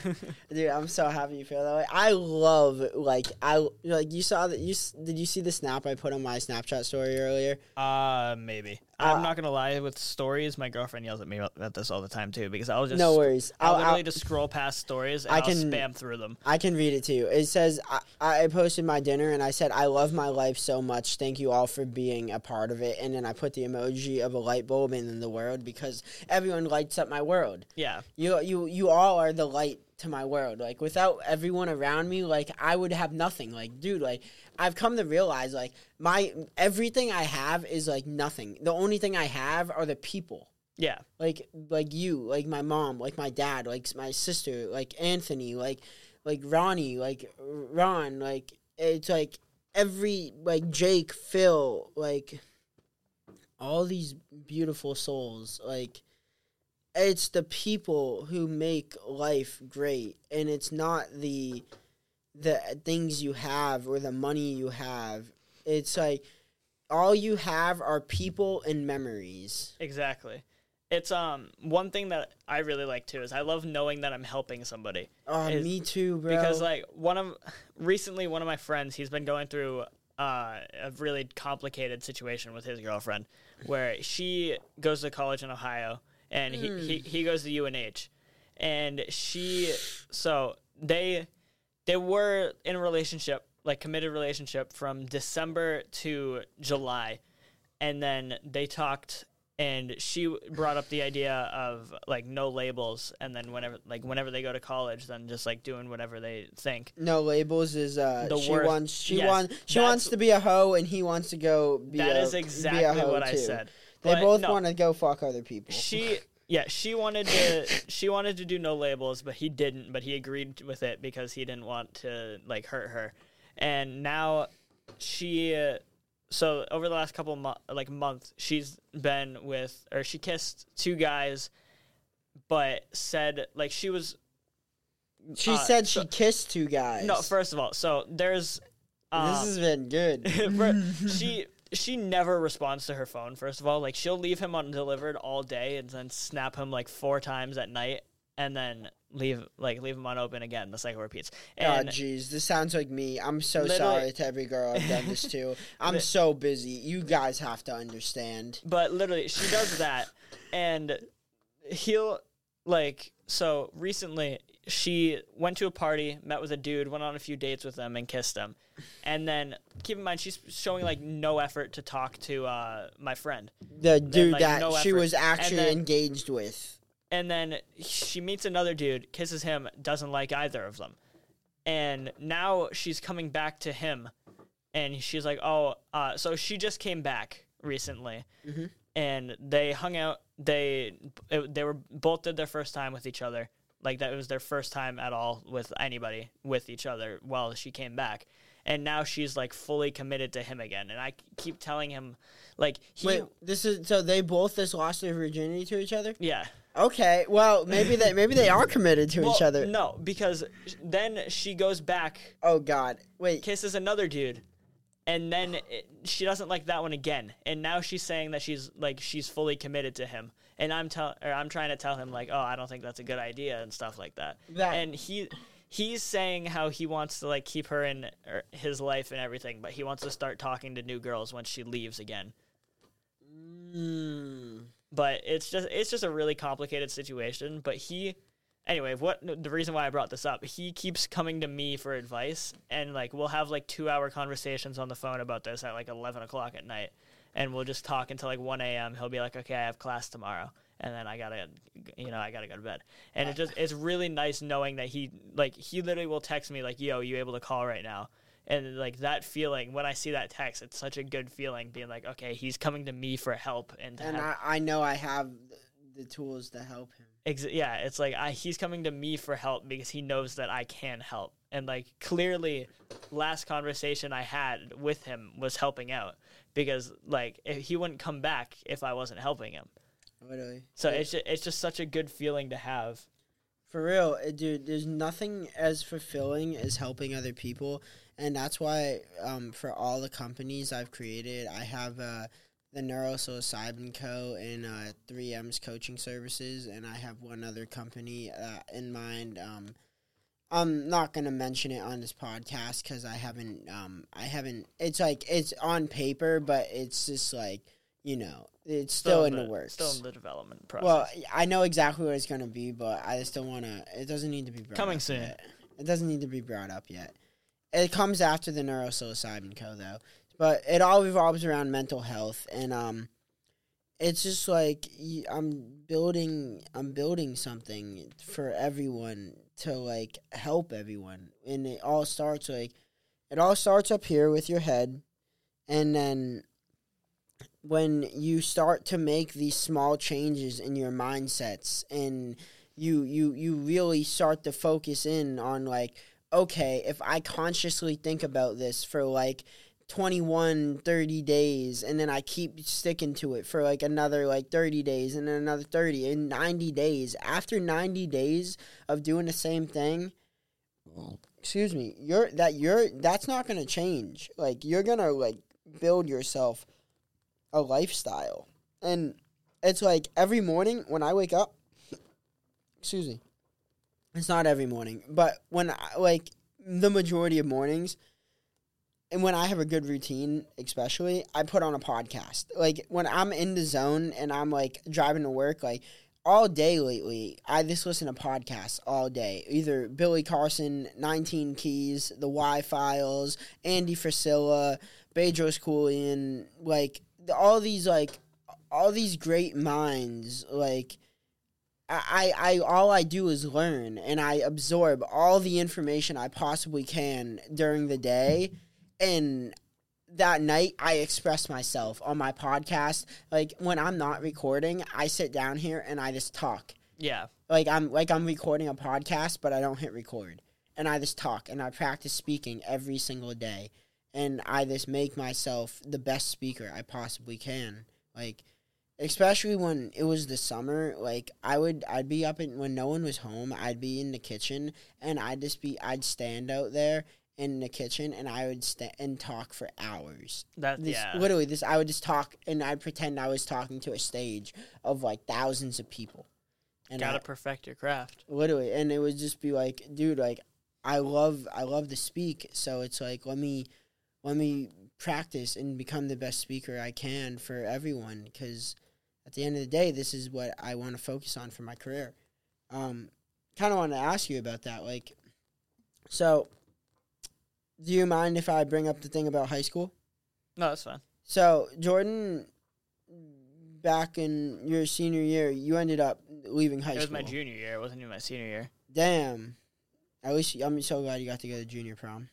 Dude, I'm so happy you feel that way. I love like I like you saw that you s- did you see the snap I put on my Snapchat story earlier? uh maybe Uh, i'm not gonna lie with stories my girlfriend yells at me about this all the time too because i'll just no worries. I'll, I'll, literally I'll, just scroll past stories and I can- spam through them I can read it to you. It says I, I posted my dinner and I said I love my life so much. Thank you all for being a part of it. And then I put the emoji of a light bulb in the world because everyone lights up my world. yeah You you you all are the light to my world. Like without everyone around me, like I would have nothing. Like dude, like I've come to realize like my everything I have is like nothing. The only thing I have are the people. yeah Like like you, like my mom, like my dad, like my sister, like Anthony, like like Ronnie, like Ron, like it's like every like Jake, Phil, like all these beautiful souls, like it's the people who make life great and it's not the the things you have or the money you have. It's like all you have are people and memories. Exactly. It's um one thing that I really like too is I love knowing that I'm helping somebody. Oh, Is- me too, bro. because like one of recently one of my friends he's been going through uh, a really complicated situation with his girlfriend where she goes to college in ohio and he, he, he goes to unh and she so they they were in a relationship like committed relationship from december to july and then they talked and she brought up the idea of like no labels and then whenever like whenever they go to college then just like doing whatever they think no labels is uh The she worst- wants she yes, wants she wants to be a hoe and he wants to go be That a, is exactly hoe what I too. said. They But both no, want to go fuck other people. She yeah, she wanted to she wanted to do no labels, but he didn't, but he agreed with it because he didn't want to like hurt her. And now she uh, so over the last couple mo- like months, she's been with or she kissed two guys but said like she was She uh, said so- she kissed two guys. no, first of all, so there's um, this has been good. She she never responds to her phone. First of all, like she'll leave him undelivered all day and then snap him like four times at night, and then leave like leave him unopened again. The cycle repeats. God, And jeez, this sounds like me. I'm so sorry to every girl I've done this to. I'm so busy. You guys have to understand. but literally, she does that, and he'll like so recently she went to a party, met with a dude, went on a few dates with him, and kissed him. And then keep in mind she's showing like no effort to talk to uh, my friend. The dude like, that no she effort. was actually then- engaged with. and then she meets another dude, kisses him, doesn't like either of them. And now she's coming back to him, and she's like, "Oh, uh, so she just came back recently, Mhm. And they hung out. They it, they were both did their first time with each other, like that was their first time at all with anybody with each other while she came back." And now she's like fully committed to him again, and I keep telling him, like he, Wait, this is so they both just lost their virginity to each other. yeah, Okay, well maybe they maybe they are committed to each other. No, because then she goes back, Oh God, wait. kisses another dude, and then it, she doesn't like that one again. And now she's saying that she's like she's fully committed to him. And I'm tell or I'm trying to tell him like, oh, I don't think that's a good idea and stuff like that. That- and he he's saying how he wants to like keep her in er, his life and everything, but he wants to start talking to new girls when she leaves again. Mm. but it's just it's just a really complicated situation but he anyway what the reason why i brought this up he keeps coming to me for advice and like we'll have like two hour conversations on the phone about this at like 11 o'clock at night and we'll just talk until like 1 a.m he'll be like okay i have class tomorrow and then i gotta you know i gotta go to bed. And it just it's really nice knowing that he like he literally will text me like yo you able to call right now? And like that feeling when i see that text it's such a good feeling being like okay he's coming to me for help and, And have- I, I know I have the tools to help him. Ex- yeah, it's like I, he's coming to me for help because he knows that I can help. And like clearly, last conversation I had with him was helping out because like if he wouldn't come back if I wasn't helping him. Literally. So it's just, it's just such a good feeling to have. For real, uh, dude, there's nothing as fulfilling as helping other people. And that's why, um, for all the companies I've created, I have uh, the Neuropsilocybin Co. and uh, 3M's coaching services. And I have one other company uh, in mind. Um, I'm not gonna mention it on this podcast because I haven't. Um, I haven't. It's like it's on paper, but it's just like you know, it's still, in the, works. Still in the development process. Well, I know exactly what it's gonna be, but I just don't want to. It doesn't need to be brought Coming up soon. Yet. It doesn't need to be brought up yet. It comes after the neuropsilocybin co, though. But it all revolves around mental health, and um, it's just like I'm building. I'm building something for everyone to like help everyone, and it all starts like it all starts up here with your head, and then when you start to make these small changes in your mindsets and you you you really start to focus in on like okay if i consciously think about this for like 21 30 days and then i keep sticking to it for like another like 30 days and then another 30 and 90 days. After 90 days of doing the same thing excuse me you're that you're that's not to change. Like you're to like build yourself a lifestyle. And it's like every morning when i wake up excuse me it's not every morning but when I, like the majority of mornings and when I have a good routine, especially, I put on a podcast. Like when I'm in the zone and I'm like driving to work, like all day lately, I just listen to podcasts all day. Either Billy Carson, 19 Keys, The Y Files, Andy Frisella, Bedros Keuilian, like all these like all these great minds, like I, I all I do is learn and I absorb all the information I possibly can during the day and that night I express myself on my podcast. Like when I'm not recording, I sit down here and I just talk. Yeah. Like I'm like I'm recording a podcast, but I don't hit record. And I just talk and I practice speaking every single day. And I just make myself the best speaker I possibly can. Like especially when it was the summer, like I would I'd be up in when no one was home, I'd be in the kitchen and I'd just be I'd stand out there in the kitchen and I would stand and talk for hours. That This, yeah. Literally, this I would just talk and I'd pretend I was talking to a stage of like thousands of people. And Gotta I, perfect your craft. literally, and it would just be like, dude, like I love I love to speak, so it's like let me let me practice and become the best speaker I can for everyone because at the end of the day, this is what I want to focus on for my career. Um, kind of want to ask you about that, like, so. Do you mind if I bring up the thing about high school? No, that's fine. So Jordan, back in your senior year, you ended up leaving high school. It was my junior year. It wasn't even my senior year. Damn. At least I'm so glad you got to go to junior prom.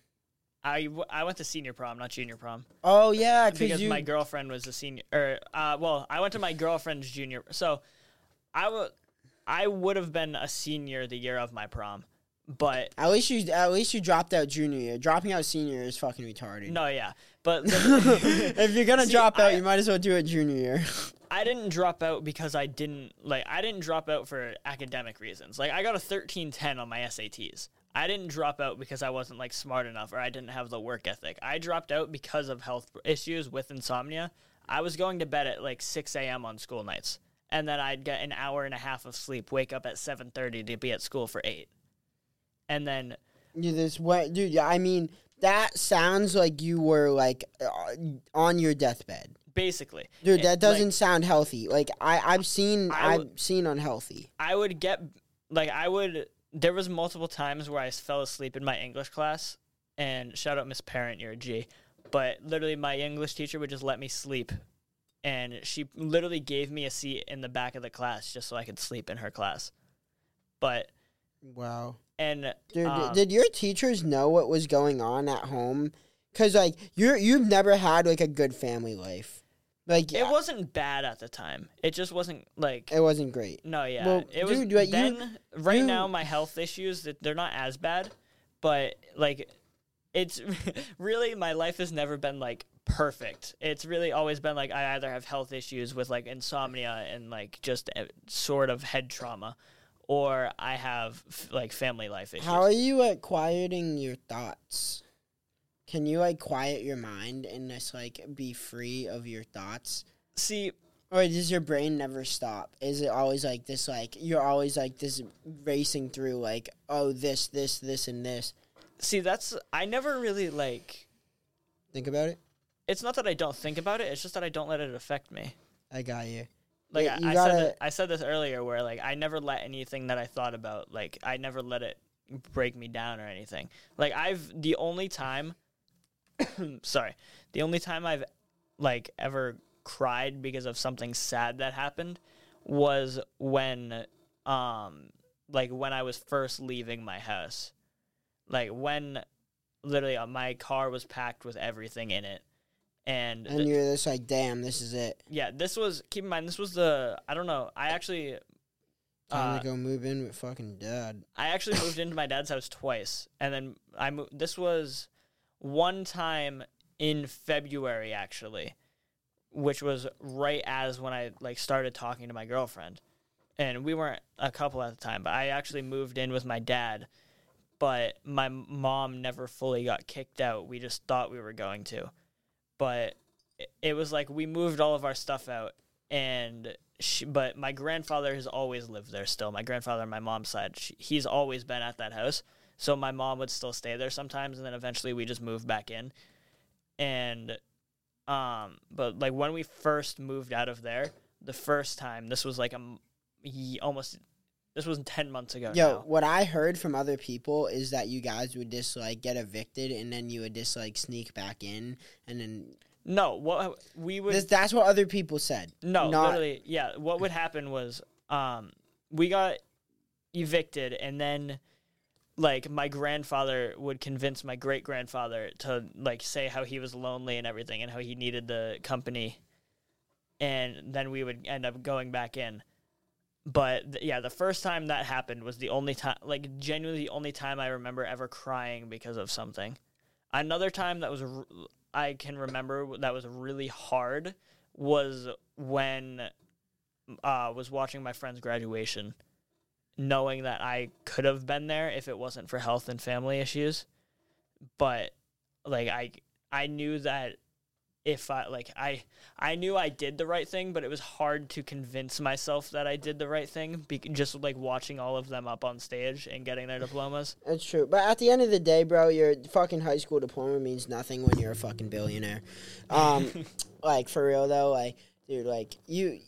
I, w- I went to senior prom, not junior prom, Oh yeah, because you. my girlfriend was a senior. Or uh, well, I went to my girlfriend's junior. So, I would I would have been a senior the year of my prom, but at least you at least you dropped out junior year. Dropping out senior year is fucking retarded. no, yeah, but if you're gonna See, drop out, I- you might as well do it junior year. I didn't drop out because I didn't like I didn't drop out for academic reasons. Like I got a 1310 on my SATs. I didn't drop out because I wasn't like smart enough or I didn't have the work ethic. I dropped out because of health issues with insomnia. I was going to bed at like 6 a.m. on school nights, and then I'd get an hour and a half of sleep, wake up at 7:30 to be at school for eight, and then you this what, dude? Yeah, I mean that sounds like you were like uh, on your deathbed, basically, dude. it- That like, doesn't sound healthy. Like I, I've seen, I I've seen unhealthy. I would get like I would. There was multiple times where I fell asleep in my English class, and shout out Miss Parent, you're a G. But literally, my English teacher would just let me sleep, and she literally gave me a seat in the back of the class just so I could sleep in her class. But Wow. And Dude, um, did your teachers know what was going on at home? Cause like you're you've never had like a good family life, like it wasn't bad at the time. It just wasn't like it wasn't great. No, yeah, Well, it was. dude, like, you- then right you- now, my health issues that they're not as bad, but like, it's really my life has never been like perfect. It's really always been like I either have health issues with like insomnia and like just a, sort of head trauma, or I have f- like family life issues. How are you at quieting your thoughts? Can you like quiet your mind and just like be free of your thoughts? See, Or does your brain never stop? Is it always like this like you're always like this racing through like, oh this, this, this and this. see, that's I never really like. Think about it. It's not that I don't think about it. It's just that I don't let it affect me. I got you. Like Yeah, I, gotta- said that, I said this earlier where like I never let anything that I thought about like I never let it break me down or anything. Like I've the only time sorry, the only time I've like ever cried because of something sad that happened was when um like when I was first leaving my house. Like when literally uh, my car was packed with everything in it and And you're just like, damn, this is it. yeah, this was keep in mind this was the I don't know. I actually Time uh, to go move in with fucking dad. I actually moved into my dad's house twice, and then I moved. this was one time in February actually, which was right as when I like started talking to my girlfriend. And we weren't a couple at the time, but I actually moved in with my dad. But my mom never fully got kicked out. We just thought we were going to. But it, was like we moved all of our stuff out and she, but my grandfather has always lived there still. My grandfather on my mom's side, she, he's always been at that house. So my mom would still stay there sometimes, and then eventually we just moved back in. And, um, but like when we first moved out of there, the first time, this was like a almost, this was ten months ago. Yo, now. what I heard from other people is that you guys would just like get evicted and then you would just like sneak back in and then no, what we would this, that's what other people said. No, Not- literally, yeah. What would happen was, um, we got evicted, and then, like, my grandfather would convince my great grandfather to like say how he was lonely and everything, and how he needed the company, and then we would end up going back in. But yeah, the first time that happened was the only time, like, genuinely the only time I remember ever crying because of something. Another time that was I can remember that was really hard was when uh was watching my friend's graduation knowing that I could have been there if it wasn't for health and family issues but like I I knew that if I like I I knew I did the right thing but it was hard to convince myself that I did the right thing be- just like watching all of them up on stage and getting their diplomas That's true. But at the end of the day, bro, your fucking high school diploma means nothing when you're a fucking billionaire. Um, like for real though, like dude, like you,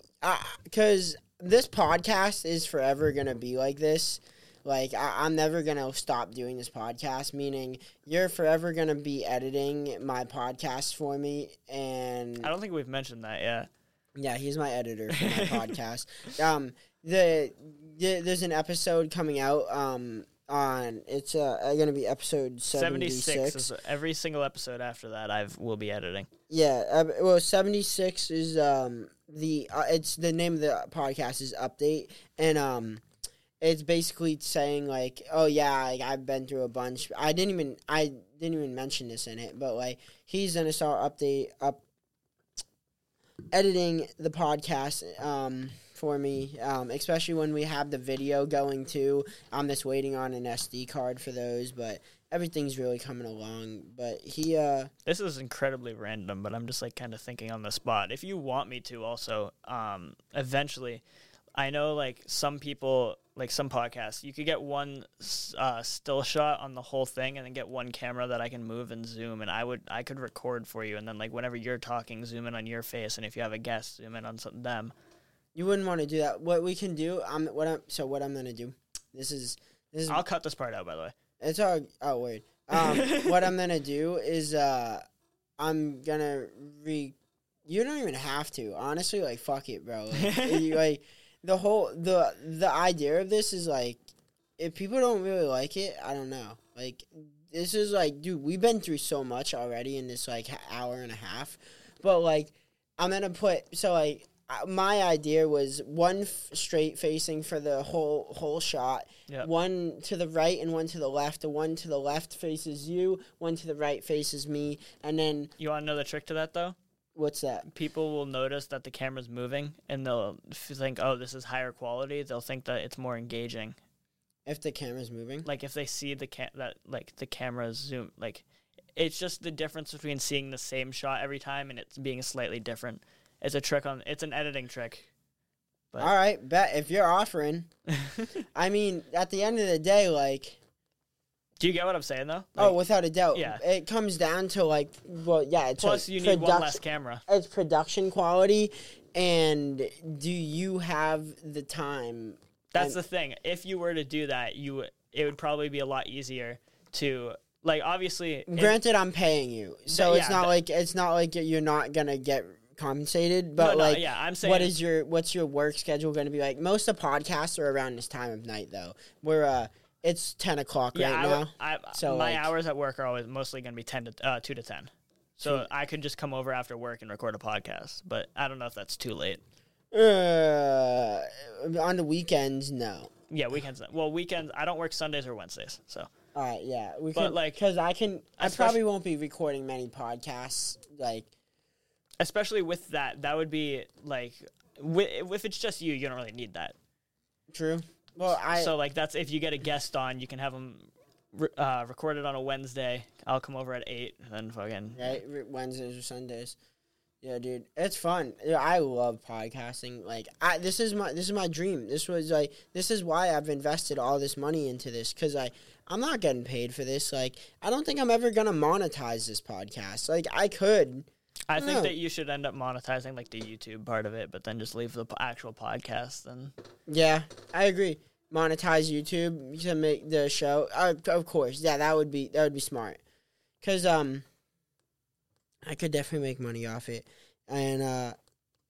because this podcast is forever gonna be like this. Like I, I'm never gonna stop doing this podcast. Meaning you're forever gonna be editing my podcast for me, and I don't think we've mentioned that yet yeah, he's my editor for my podcast. Um, the, the there's an episode coming out. Um, on it's uh gonna be episode seventy 76 is every single episode after that I will be editing. Yeah, uh, well, seventy six is um the uh, it's the name of the podcast is update, and um, it's basically saying like, oh yeah, like I've been through a bunch. I didn't even I didn't even mention this in it, but like he's gonna start update up editing the podcast um for me, um, especially when we have the video going too. I'm just waiting on an SD card for those, but everything's really coming along. But he uh. This is incredibly random, but I'm just like kind of thinking on the spot. If you want me to also um eventually I know like some people like some podcasts, you could get one uh, still shot on the whole thing, and then get one camera that I can move and zoom, and I would I could record for you, and then like whenever you're talking, zoom in on your face, and if you have a guest, zoom in on some, them. You wouldn't want to do that. What we can do, I'm what I'm so what I'm gonna do. This is this is I'll cut this part out, by the way. it's all oh weird. Um, what I'm gonna do is uh, I'm gonna re. You don't even have to honestly. Like fuck it, bro. Like, you, like the whole the the idea of this is like if people don't really like it, I don't know. Like this is like, dude, we've been through so much already in this like hour and a half, but like I'm gonna put so like my idea was one f- straight facing for the whole whole shot, Yep. one to the right and one to the left. The one to the left faces you, one to the right faces me, and then You want to know the trick to that though? What's that? people will notice that the camera's moving and they'll think, oh, this is higher quality. They'll think that it's more engaging. If the camera's moving, Like if they see the cam that like the camera's zoom, like it's just the difference between seeing the same shot every time and it's being slightly different. It's a trick on. It's an editing trick. But- all right, bet if you're offering. I mean, at the end of the day, like Do you get what I'm saying though? oh, without a doubt, yeah. it comes down to like, well, yeah, it's plus like you need one less camera. it's production quality, and do you have the time? That's And- the thing. If you were to do that, you it would probably be a lot easier to like. Obviously, Granted, I'm paying you, so Th- it's yeah, not like it's not like you're not gonna get compensated. But no, no, like, yeah, I'm saying what is your what's your work schedule going to be like? Most of the podcasts are around this time of night, though. We're uh, it's ten o'clock yeah. right I, now. I, So, my like- hours at work are always mostly going to be ten to uh, two to ten. So Two- I could just come over after work and record a podcast, but I don't know if that's too late. Uh, on the weekends, no. Yeah, weekends. Well, weekends. I don't work Sundays or Wednesdays, so All right, yeah, we But, can like, because I can. I probably won't be recording many podcasts. Like, Especially with that, that would be like, wi- if it's just you, you don't really need that. true. Well, I so like that's if you get a guest on, you can have them re- uh, recorded on a Wednesday. I'll come over at eight, and then fucking right Wednesdays or Sundays. Yeah, dude, it's fun. Yeah, I love podcasting. Like, I this is my this is my dream. This was like this is why I've invested all this money into this because I I'm not getting paid for this. Like, I don't think I'm ever gonna monetize this podcast. Like, I could. I think that you should end up monetizing like the YouTube part of it, but then just leave the p- actual podcast. And Yeah, I agree. Monetize YouTube to make the show. Uh, of course, yeah, that would be that would be smart. Cause um, I could definitely make money off it, and uh,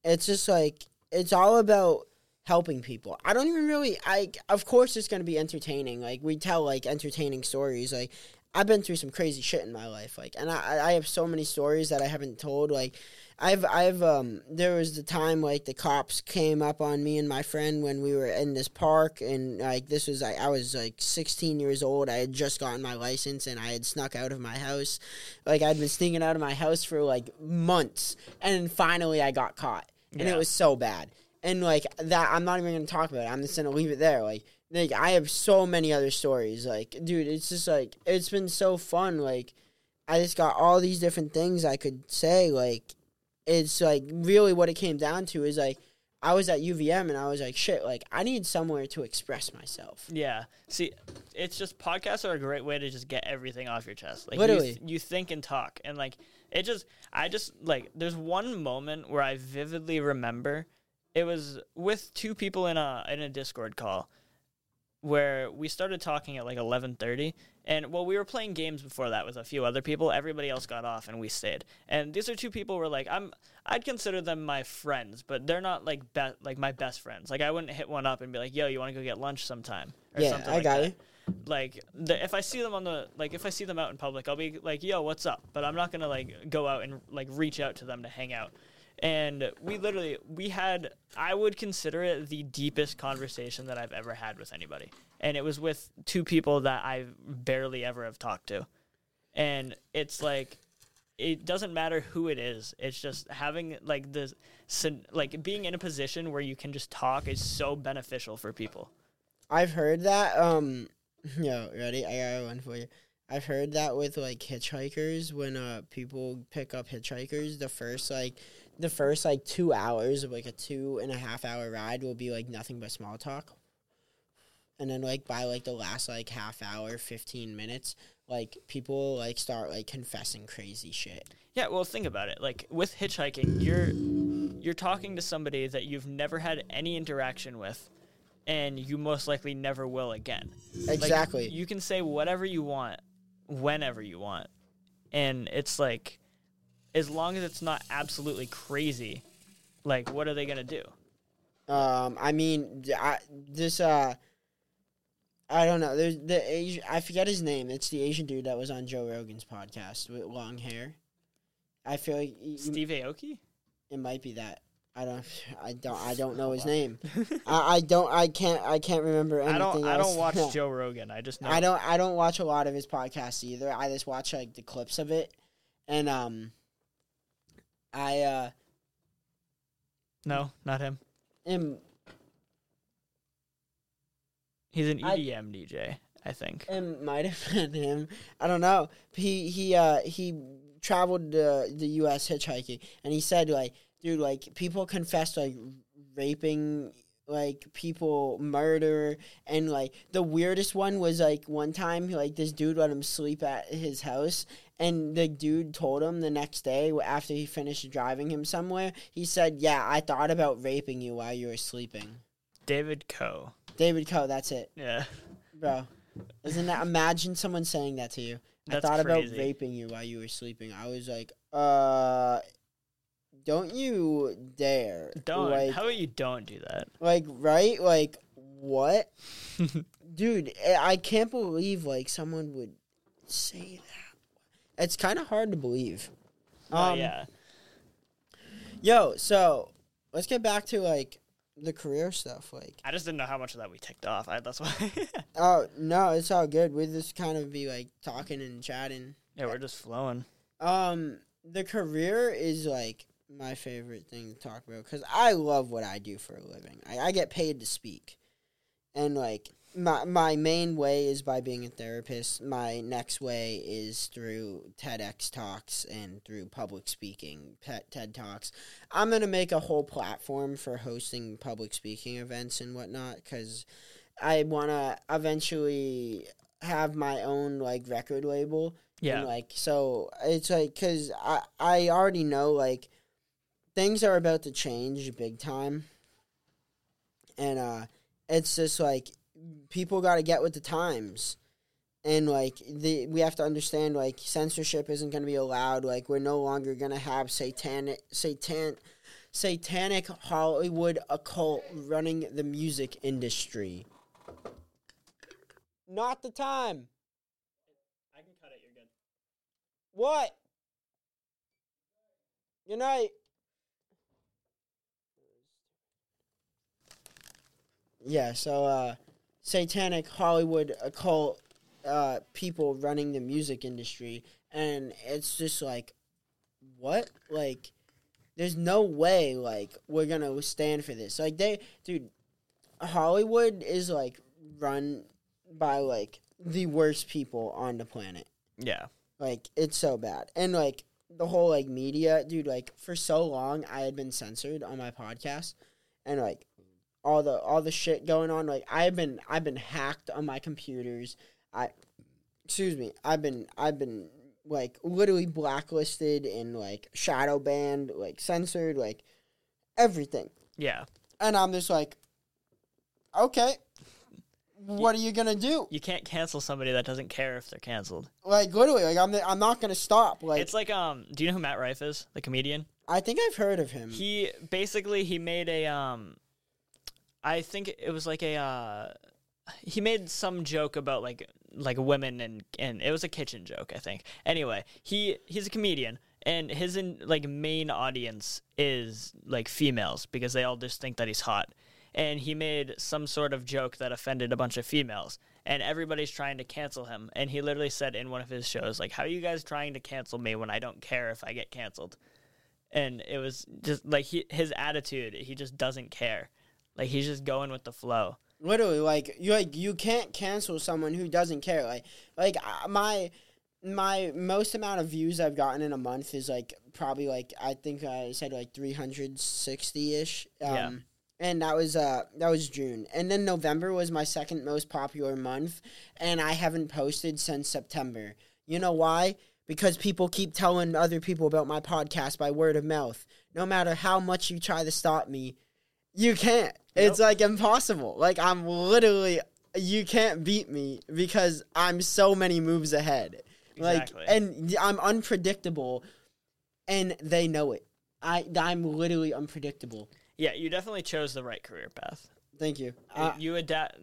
it's just like it's all about helping people. I don't even really. I of course it's gonna be entertaining. Like we tell like entertaining stories. Like I've been through some crazy shit in my life. Like, and I I have so many stories that I haven't told. Like I've I've um there was the time like the cops came up on me and my friend when we were in this park and like this was like I was like 16 years old. I had just gotten my license and I had snuck out of my house. Like I'd been sneaking out of my house for like months and finally I got caught. And Yeah. it was so bad. And like that I'm not even going to talk about it. I'm just going to leave it there. Like like I have so many other stories. Like dude, it's just like it's been so fun like I just got all these different things I could say like it's like really what it came down to is like I was at UVM and I was like shit like I need somewhere to express myself. yeah, see, it's just podcasts are a great way to just get everything off your chest. Like Literally. you, th- you think and talk, and like it just, I just like. There's one moment where I vividly remember. It was with two people in a in a Discord call, where we started talking at like 11:30 and well we were playing games before that with a few other people everybody else got off and we stayed. And these are two people were like I'm I'd consider them my friends but they're not like be- like my best friends. Like I wouldn't hit one up and be like yo you want to go get lunch sometime? Or Yeah, something I like got that. you. like the, if I see them on the like if I see them out in public I'll be like yo what's up? But I'm not going to like go out and like reach out to them to hang out and we literally we had i would consider it the deepest conversation that i've ever had with anybody. And it was with two people that i barely ever have talked to. And it's like it doesn't matter who it is. It's just having like the syn- like being in a position where you can just talk is so beneficial for people. I've heard that um yo ready? I got one for you. I've heard that with like hitchhikers when uh people pick up hitchhikers the first like the first like two hours of like a two and a half hour ride will be like nothing but small talk. And then like by like the last like half hour, fifteen minutes, like people like start like confessing crazy shit. Yeah, well, think about it. Like with hitchhiking, you're you're talking to somebody that you've never had any interaction with, and you most likely never will again. Like, Exactly. you can say whatever you want, whenever you want, and it's like, as long as it's not absolutely crazy, like what are they gonna do? Um, I mean, I, this uh, I don't know. There's the Asian. I forget his name. It's the Asian dude that was on Joe Rogan's podcast with long hair. I feel like y- Steve Aoki? it might be that. I don't. I don't. I don't know his name. I, I don't. I can't. I can't remember anything I don't. I else. don't watch Joe Rogan. I just know. I don't. I don't watch a lot of his podcasts either. I just watch like the clips of it, and um, I uh No, not him. am He's an I- EDM DJ. I think. It might have been him. I don't know. He he uh he traveled to the U.S. hitchhiking, and he said like, dude, like people confess to, like raping like people, murder, and like the weirdest one was like one time like this dude let him sleep at his house, and the dude told him the next day after he finished driving him somewhere, he said, "Yeah, I thought about raping you while you were sleeping." David Choe. David Choe, that's it, Yeah. bro. Isn't that imagine someone saying that to you? That's I thought crazy. about raping you while you were sleeping. I was like, uh, don't you dare. Don't. Like, How about you don't do that? like right? Like, what? Dude, I- I can't believe, like, someone would say that. It's kind of hard to believe. oh Um, yeah. Yo, so let's get back to, like, the career stuff. Like, I just didn't know how much of that we ticked off. I, that's why. oh no, it's all good. We just kind of be like talking and chatting. yeah, we're just flowing. Um, the career is like my favorite thing to talk about because I love what I do for a living. I, I get paid to speak, and like my my main way is by being a therapist. My next way is through TEDx talks and through public speaking, pet TED talks. I'm gonna make a whole platform for hosting public speaking events and whatnot because I wanna eventually have my own like record label Yeah. and, like so it's like cuz I I already know like things are about to change big time. And uh it's just like people got to get with the times. And like the we have to understand like censorship isn't going to be allowed like we're no longer going to have satanic satan satanic Hollywood occult running the music industry. Not the time. I can cut it. You're good. What? Good night. Yeah, so uh satanic Hollywood occult uh people running the music industry and it's just like what? Like there's no way like we're going to stand for this. Like they dude Hollywood is like run by like the worst people on the planet. Yeah. Like it's so bad. And like the whole like media, dude, like for so long I had been censored on my podcast and like all the all the shit going on like I've been I've been hacked on my computers. I excuse me. I've been I've been like literally blacklisted and like shadow banned, like censored, like everything. Yeah. And I'm just like okay. What are you going to do? You can't cancel somebody that doesn't care if they're canceled. Like literally, like I'm I'm not going to stop. Like it's like um. Do you know who Matt Rife is? The comedian. I think I've heard of him. He basically he made a um. I think it was like a uh. He made some joke about like like women and and it was a kitchen joke I think. Anyway, he he's a comedian and his in, like main audience is like females because they all just think that he's hot. And he made some sort of joke that offended a bunch of females and everybody's trying to cancel him and he literally said in one of his shows like how are you guys trying to cancel me when I don't care if I get canceled? And it was just like he, his attitude, he just doesn't care. Like he's just going with the flow. literally like you like you can't cancel someone who doesn't care. Like like uh, my my most amount of views i've gotten in a month is like probably like i think i said like 360ish um Yeah. and that was uh that was june. And then november was my second most popular month and i haven't posted since september. You know why? Because people keep telling other people about my podcast by word of mouth. No matter how much you try to stop me you can't. It's like impossible. Like I'm literally you can't beat me because I'm so many moves ahead. Exactly. Like and I'm unpredictable and they know it. I I'm literally unpredictable. Yeah, you definitely chose the right career path. Thank you. Uh, you adapt.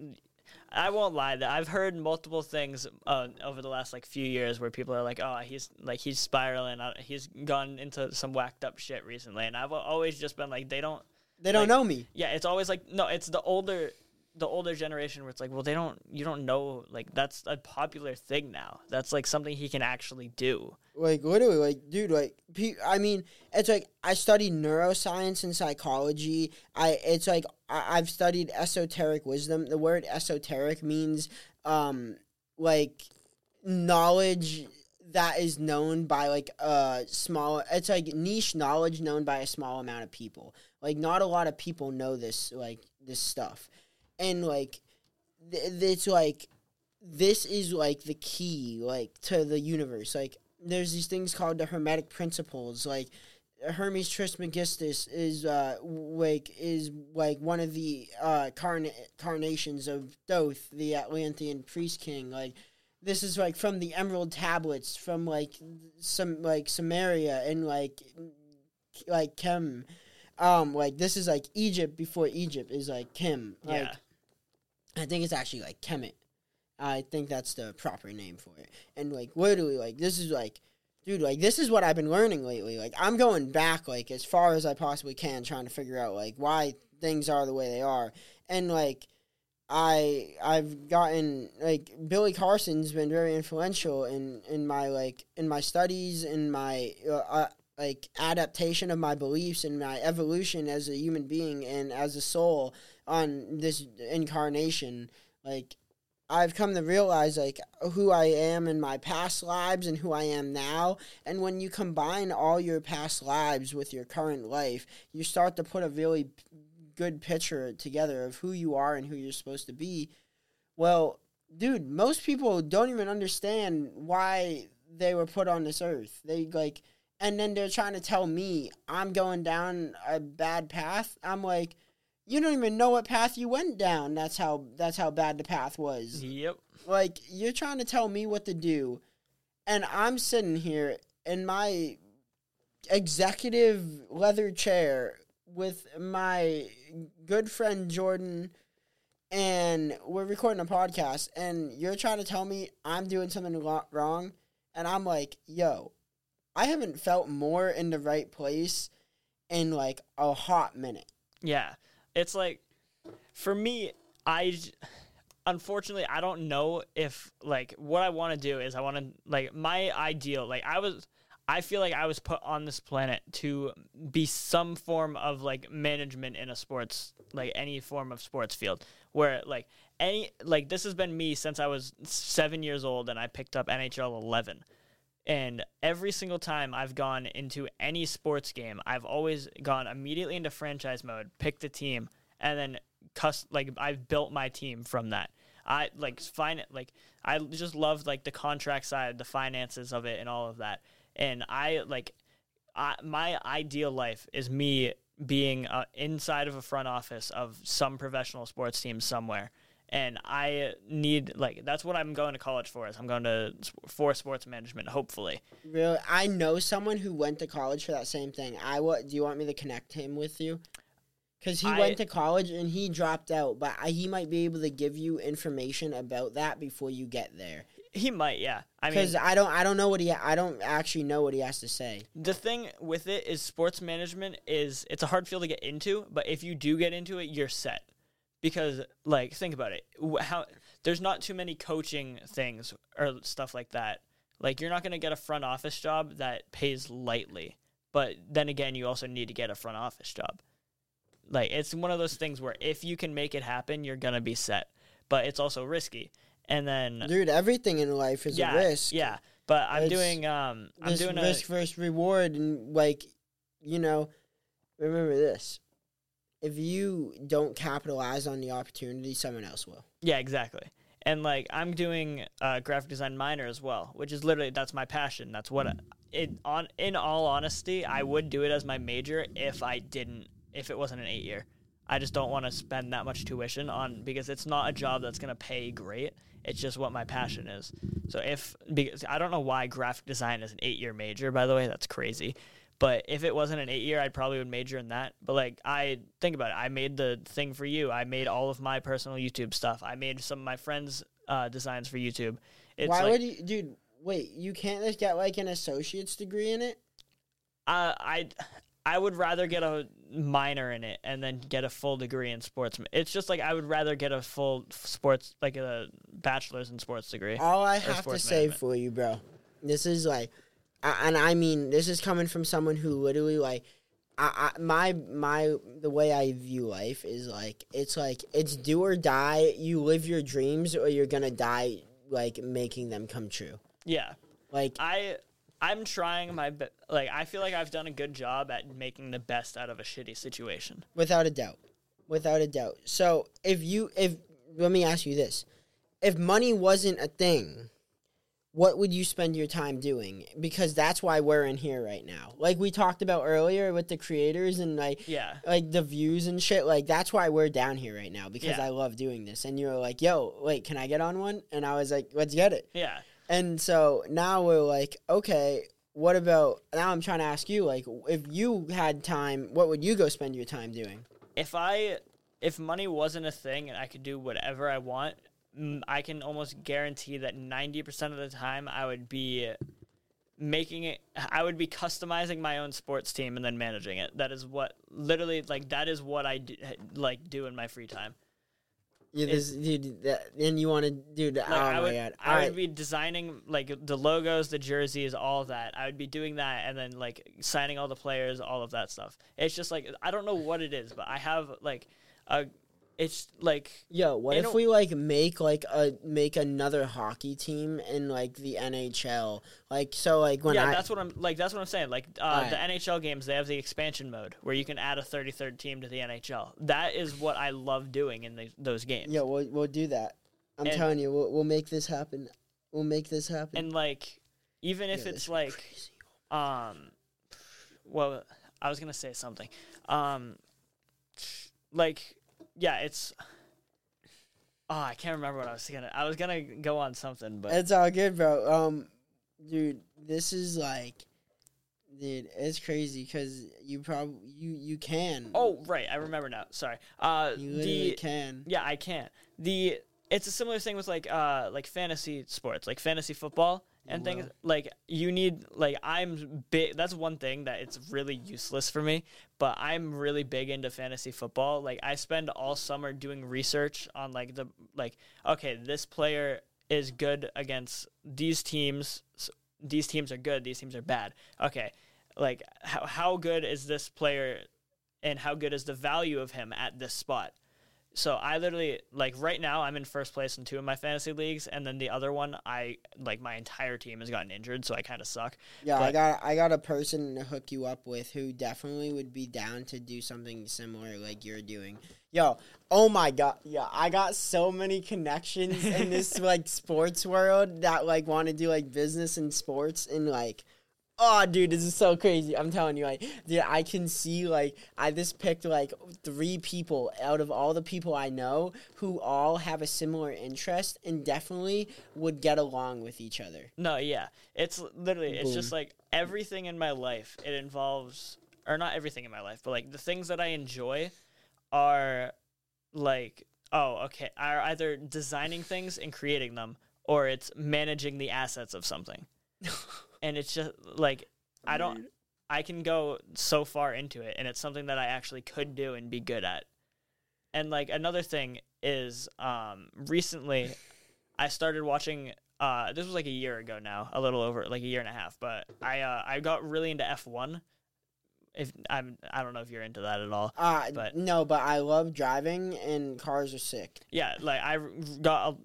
I won't lie that I've heard multiple things uh, over the last like few years where people are like, "Oh, he's like he's spiraling. He's gone into some whacked up shit recently," and I've always just been like, "They don't." They don't like- know me. Yeah, it's always like no, it's the older, the older generation where it's like, well, they don't, you don't know, like that's a popular thing now. That's like something he can actually do. Like literally, like dude, like pe- I mean, it's like I studied neuroscience and psychology. I it's like I, I've studied esoteric wisdom. The word esoteric means um like knowledge that is known by like a small. It's like niche knowledge known by a small amount of people. Like not a lot of people know this like this stuff, and like th- it's like this is like the key like to the universe like there's these things called the hermetic principles like hermes trismegistus is uh like is like one of the uh carna- carnations of thoth the atlantean priest king like this is like from the emerald tablets from like some like samaria and like like Kem. um like this is like egypt before egypt is like kim like Yeah. I think it's actually like Kemet. I think that's the proper name for it. And like literally, like this is like, dude, like this is what I've been learning lately. Like I'm going back like as far as I possibly can, trying to figure out like why things are the way they are. And like I I've gotten like Billy Carson's been very influential in in my like in my studies in my uh, uh, like adaptation of my beliefs and my evolution as a human being and as a soul on this incarnation like I've come to realize like who I am in my past lives and who I am now. And when you combine all your past lives with your current life, you start to put a really good picture together of who you are and who you're supposed to be. Well, dude, most people don't even understand why they were put on this earth. They like and then they're trying to tell me I'm going down a bad path. I'm like you don't even know what path you went down. That's how that's how bad the path was. Yep. Like you're trying to tell me what to do, and I'm sitting here in my executive leather chair with my good friend Jordan and we're recording a podcast and you're trying to tell me I'm doing something wrong and I'm like, "Yo, I haven't felt more in the right place in like a hot minute." Yeah it's like for me, I unfortunately I don't know if like what I want to do is I want to like my ideal like I was I feel like I was put on this planet to be some form of like management in a sports like any form of sports field where like any like this has been me since I was 7 years old and I picked up NHL 11 and every single time I've gone into any sports game, I've always gone immediately into franchise mode, picked a team, and then cuss like I've built my team from that. I like find it like I just love like the contract side, the finances of it, and all of that. And I like I, my ideal life is me being uh, inside of a front office of some professional sports team somewhere and I need like that's what I'm going to college for. Is I'm going to for sports management, hopefully. Really, I know someone who went to college for that same thing. I what do you want me to connect him with you? Because he I, went to college and he dropped out, but I, he might be able to give you information about that before you get there. He might, yeah. I mean, because I don't, I don't know what he, I don't actually know what he has to say. The thing with it is, sports management is it's a hard field to get into, but if you do get into it, you're set. Because like think about it. How there's not too many coaching things or stuff like that. Like you're not going to get a front office job that pays lightly. But then again you also need to get a front office job. Like it's one of those things where if you can make it happen you're going to be set. But it's also risky and then dude everything in life is yeah, a risk yeah but i'm it's doing um i'm doing risk a, versus reward and like you know remember this if you don't capitalize on the opportunity, someone else will. Yeah, exactly. And like I'm doing uh, graphic design minor as well, which is literally that's my passion. That's what I, it on. In all honesty, I would do it as my major if I didn't if it wasn't an eight year. I just don't want to spend that much tuition on because it's not a job that's gonna pay great. It's just what my passion is. So if because I don't know why graphic design is an eight year major. By the way, that's crazy. But if it wasn't an eight year, I probably would major in that. But like, I think about it. I made the thing for you. I made all of my personal YouTube stuff. I made some of my friends' uh, designs for YouTube. It's Why like, would you, dude? Wait, you can't just get like an associate's degree in it? Uh, I, I would rather get a minor in it and then get a full degree in sports. It's just like I would rather get a full sports, like a bachelor's in sports degree. All I have to say for you, bro, this is like and I mean this is coming from someone who literally like I, I, my my the way I view life is like it's like it's do or die. You live your dreams, or you're gonna die like making them come true. Yeah, like I I'm trying my be- like I feel like I've done a good job at making the best out of a shitty situation. Without a doubt, without a doubt. So if you if let me ask you this, if money wasn't a thing, what would you spend your time doing? Because that's why we're in here right now. Like we talked about earlier with the creators and like yeah, like the views and shit. Like that's why we're down here right now because yeah. I love doing this. And you were like, "Yo, wait, can I get on one?" And I was like, "Let's get it." Yeah. And so now we're like, okay, what about now? I'm trying to ask you, like, if you had time, what would you go spend your time doing? If I, if money wasn't a thing and I could do whatever I want, mm, I can almost guarantee that 90% of the time I would be making it I would be customizing my own sports team and then managing it. That is what literally like that is what I do, like do in my free time. Yeah, this dude, that, and you want to, dude. Like oh I my would, god! I would be designing like the logos, the jerseys, all of that. I would be doing that, and then like signing all the players, all of that stuff. It's just like I don't know what it is, but I have like a. It's like Yo, what if we like make like a make another hockey team in like the NHL? Like so, like when yeah, I that's what I'm like. That's what I'm saying. Like uh, the NHL games, they have the expansion mode where you can add a 33rd team to the NHL. That is what I love doing in the, those games. yeah, we'll we'll do that. I'm And- telling you, we'll we'll make this happen. We'll make this happen. And like, even if it's like, crazy. um, well, I was gonna say something. Um, like, yeah, it's. Oh, I can't remember what I was gonna. I was gonna go on something, but it's all good, bro. Um, dude, this is like, dude, it's crazy because you probably you you can. oh, right, I remember now. Sorry. Uh, you literally the can. Yeah, I can. The it's a similar thing with like uh like fantasy sports, like fantasy football and things. Like you need like I'm big. That's one thing that it's really useless for me. But I'm really big into fantasy football. Like I spend all summer doing research on like the like okay, this player is good against these teams. These teams are good. These teams are bad. Okay, like how how good is this player, and how good is the value of him at this spot? So I literally like right now I'm in first place in two of my fantasy leagues, and then the other one I like my entire team has gotten injured, so I kind of suck. Yeah, I But- got I got a person to hook you up with who definitely would be down to do something similar like you're doing. Yo, oh my god, yeah, I got so many connections in this like sports world that like want to do like business and sports and like Oh, dude, this is so crazy. I'm telling you, like, dude, I can see, like, I just picked, like, three people out of all the people I know who all have a similar interest and definitely would get along with each other. No, yeah, it's literally it's just like everything in my life. It involves, or not everything in my life, but like the things that I enjoy are like oh okay, are either designing things and creating them, or it's managing the assets of something. and it's just like I don't I can go so far into it and it's something that I actually could do and be good at. And like another thing is um recently I started watching uh this was like a year ago now, a little over like a year and a half, but I uh I got really into F1. If I'm I don't know if you're into that at all. Uh, But- no, but I love driving and cars are sick. yeah, like I got a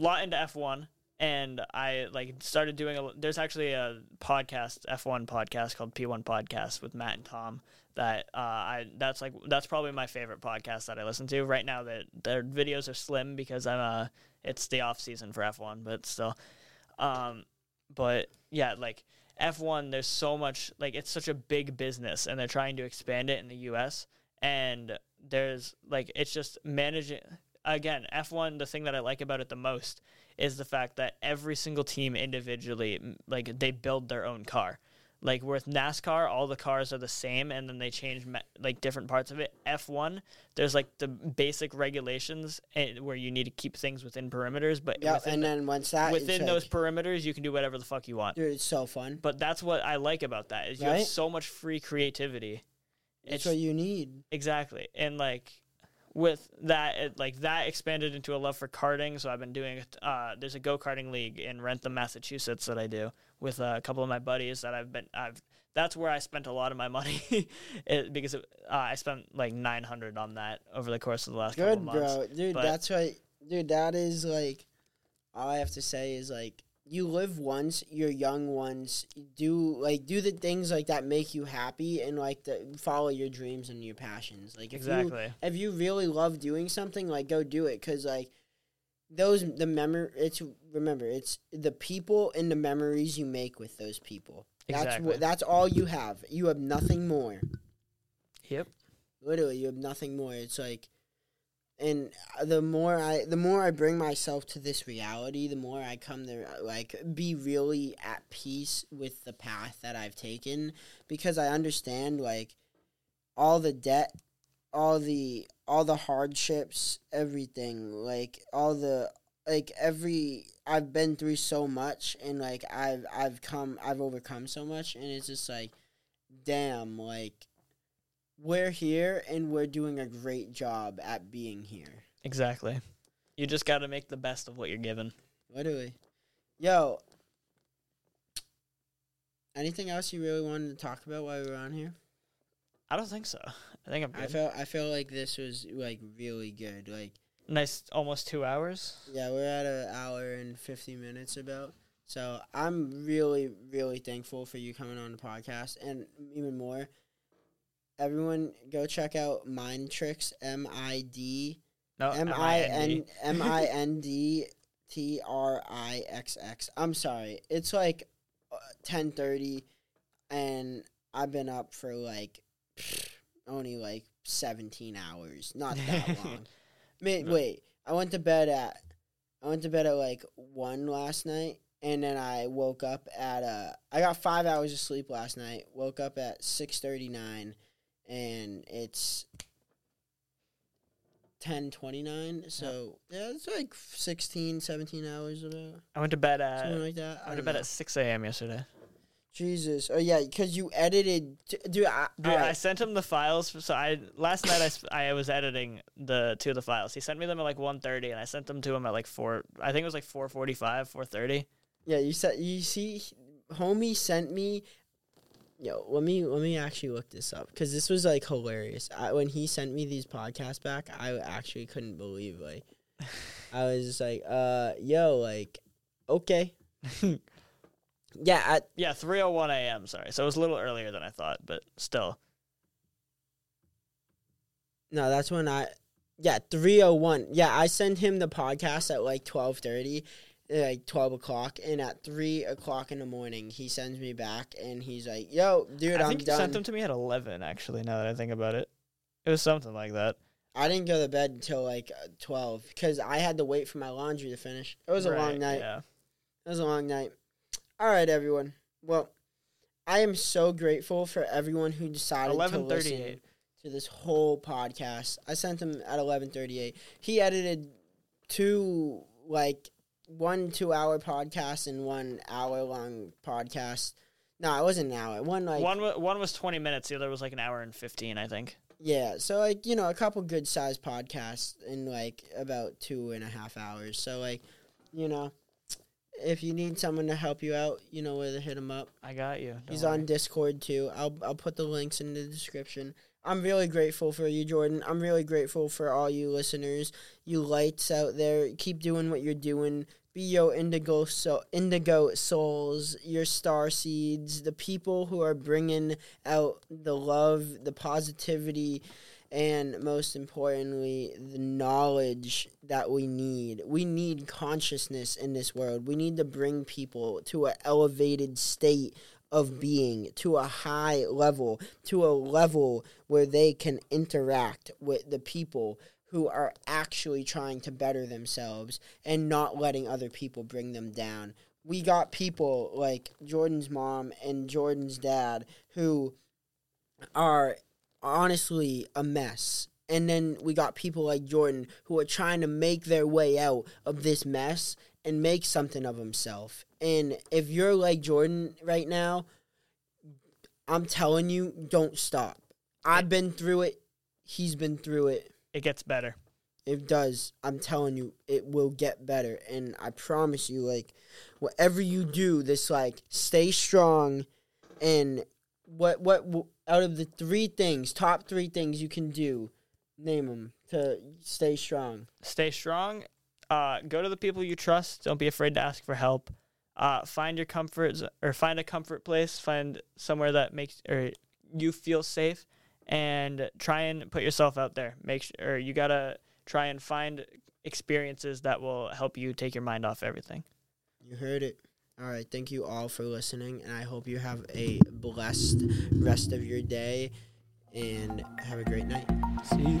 lot into F1 and I like started doing a there's actually a podcast F1 podcast called P1 podcast with Matt and Tom that uh I that's like that's probably my favorite podcast that I listen to. Right now that their videos are slim because I'm uh it's the off season for F1 but still. Um but yeah like F1 there's so much like it's such a big business and they're trying to expand it in the US and there's like it's just managing again F1 the thing that I like about it the most is the fact that every single team individually like they build their own car like with NASCAR all the cars are the same and then they change like different parts of it F1 there's like the basic regulations eh, where you need to keep things within perimeters but Yeah, within, and then once that it's within like- those perimeters you can do whatever the fuck you want dude, it's so fun. but that's what I like about that is you Right? have so much free creativity It's what you need. Exactly. And like with that it, like that expanded into a love for karting, so I've been doing uh there's a go-karting league in Wrentham, Massachusetts that I do with uh, a couple of my buddies that I've been I've that's where I spent a lot of my money it, because it, uh, I spent like 900 on that over the course of the last couple Good, of months. bro. Dude, but- that's right, dude, that is like, all I have to say is like, you live once, you're young once, do like do the things like that make you happy and like the, follow your dreams and your passions. Like if you Exactly. if you really love doing something, like go do it because like those the memory. It's remember it's the people and the memories you make with those people. That's Exactly. what that's all you have. You have nothing more. Yep. Literally, you have nothing more. It's like, and the more I the more I bring myself to this reality, the more I come to like be really at peace with the path that I've taken because I understand like all the debt, all the all the hardships, everything, like all the like every I've been through so much and like I've I've come I've overcome so much and it's just like damn like we're here and we're doing a great job at being here. Exactly. You just got to make the best of what you're given. Literally. Yo. Anything else you really wanted to talk about while we were on here? I don't think so. I think I'm good. I felt I felt like this was like really good. Like nice, almost two hours. yeah, we're at an hour and fifty minutes about. So I'm really, really thankful for you coming on the podcast, and even more, everyone go check out Mindtrixx M I D No, M I N M I N D T R I X X. I'm sorry, it's like uh, ten thirty, and I've been up for like only like seventeen hours. Not that long. Wait, wait. I went to bed at I went to bed at like one last night, and then I woke up at uh I got five hours of sleep last night. Woke up at six thirty nine, and it's ten twenty nine. So yeah, it's like 16, 17 hours about I went to bed something at like that. I I went to bed know. at six a.m. yesterday. Jesus. Oh yeah, because you edited, d- dude. I, Dude, I alright. sent him the files. So I last night I, sp- I was editing the two of the files. He sent me them at like 1.30 and I sent them to him at like four. I think it was like four forty five, four thirty. Yeah, you said you see, homie sent me. Yo, let me let me actually look this up because this was like hilarious. I, when he sent me these podcasts back, I actually couldn't believe like I was just like, uh, yo, like, okay, yeah, at yeah, three oh one a.m. Sorry, so it was a little earlier than I thought, but still. No, that's when I yeah, 301. Yeah, I sent him the podcast at like 12:30 like 12 o'clock and at 3 o'clock in the morning he sends me back and he's like yo dude I i'm think done sent them to me at 11 actually now that i think about it. It was something like that. I didn't go to bed until like uh, 12 because i had to wait for my laundry to finish. It was right, a long night. yeah. it was a long night. All right everyone. Well i am so grateful for everyone who decided to listen to this whole podcast. I sent him at 11.38 he edited two like one two hour podcast and one hour long podcast. No, it wasn't an hour. One like one wa- one was twenty minutes. The other was like an hour and fifteen. I think. Yeah, so like you know, a couple good sized podcasts in like about two and a half hours. So like, you know, if you need someone to help you out, you know where to hit him up. I got you. Don't He's worry. on Discord too. I'll I'll put the links in the description. I'm really grateful for you, Jordan. I'm really grateful for all you listeners, you lights out there. Keep doing what you're doing. Be your indigo so indigo souls, your star seeds, the people who are bringing out the love, the positivity, and most importantly, the knowledge that we need. We need consciousness in this world. We need to bring people to an elevated state of being, to a high level, to a level where they can interact with the people who are actually trying to better themselves and not letting other people bring them down. We got people like Jordan's mom and Jordan's dad who are honestly a mess. And then we got people like Jordan who are trying to make their way out of this mess and make something of himself. And if you're like Jordan right now, I'm telling you, don't stop. I've been through it. He's been through it. It gets better. It does. I'm telling you, it will get better. And I promise you, like, whatever you do, this, like, stay strong. And what, what, out of the three things, top three things you can do, name them to stay strong. Stay strong. Uh, go to the people you trust. Don't be afraid to ask for help. Uh, find your comfort z- or find a comfort place. Find somewhere that makes or you feel safe, and try and put yourself out there. Make sure or you gotta try and find experiences that will help you take your mind off everything. You heard it. All right. Thank you all for listening. And I hope you have a blessed rest of your day and have a great night. See you.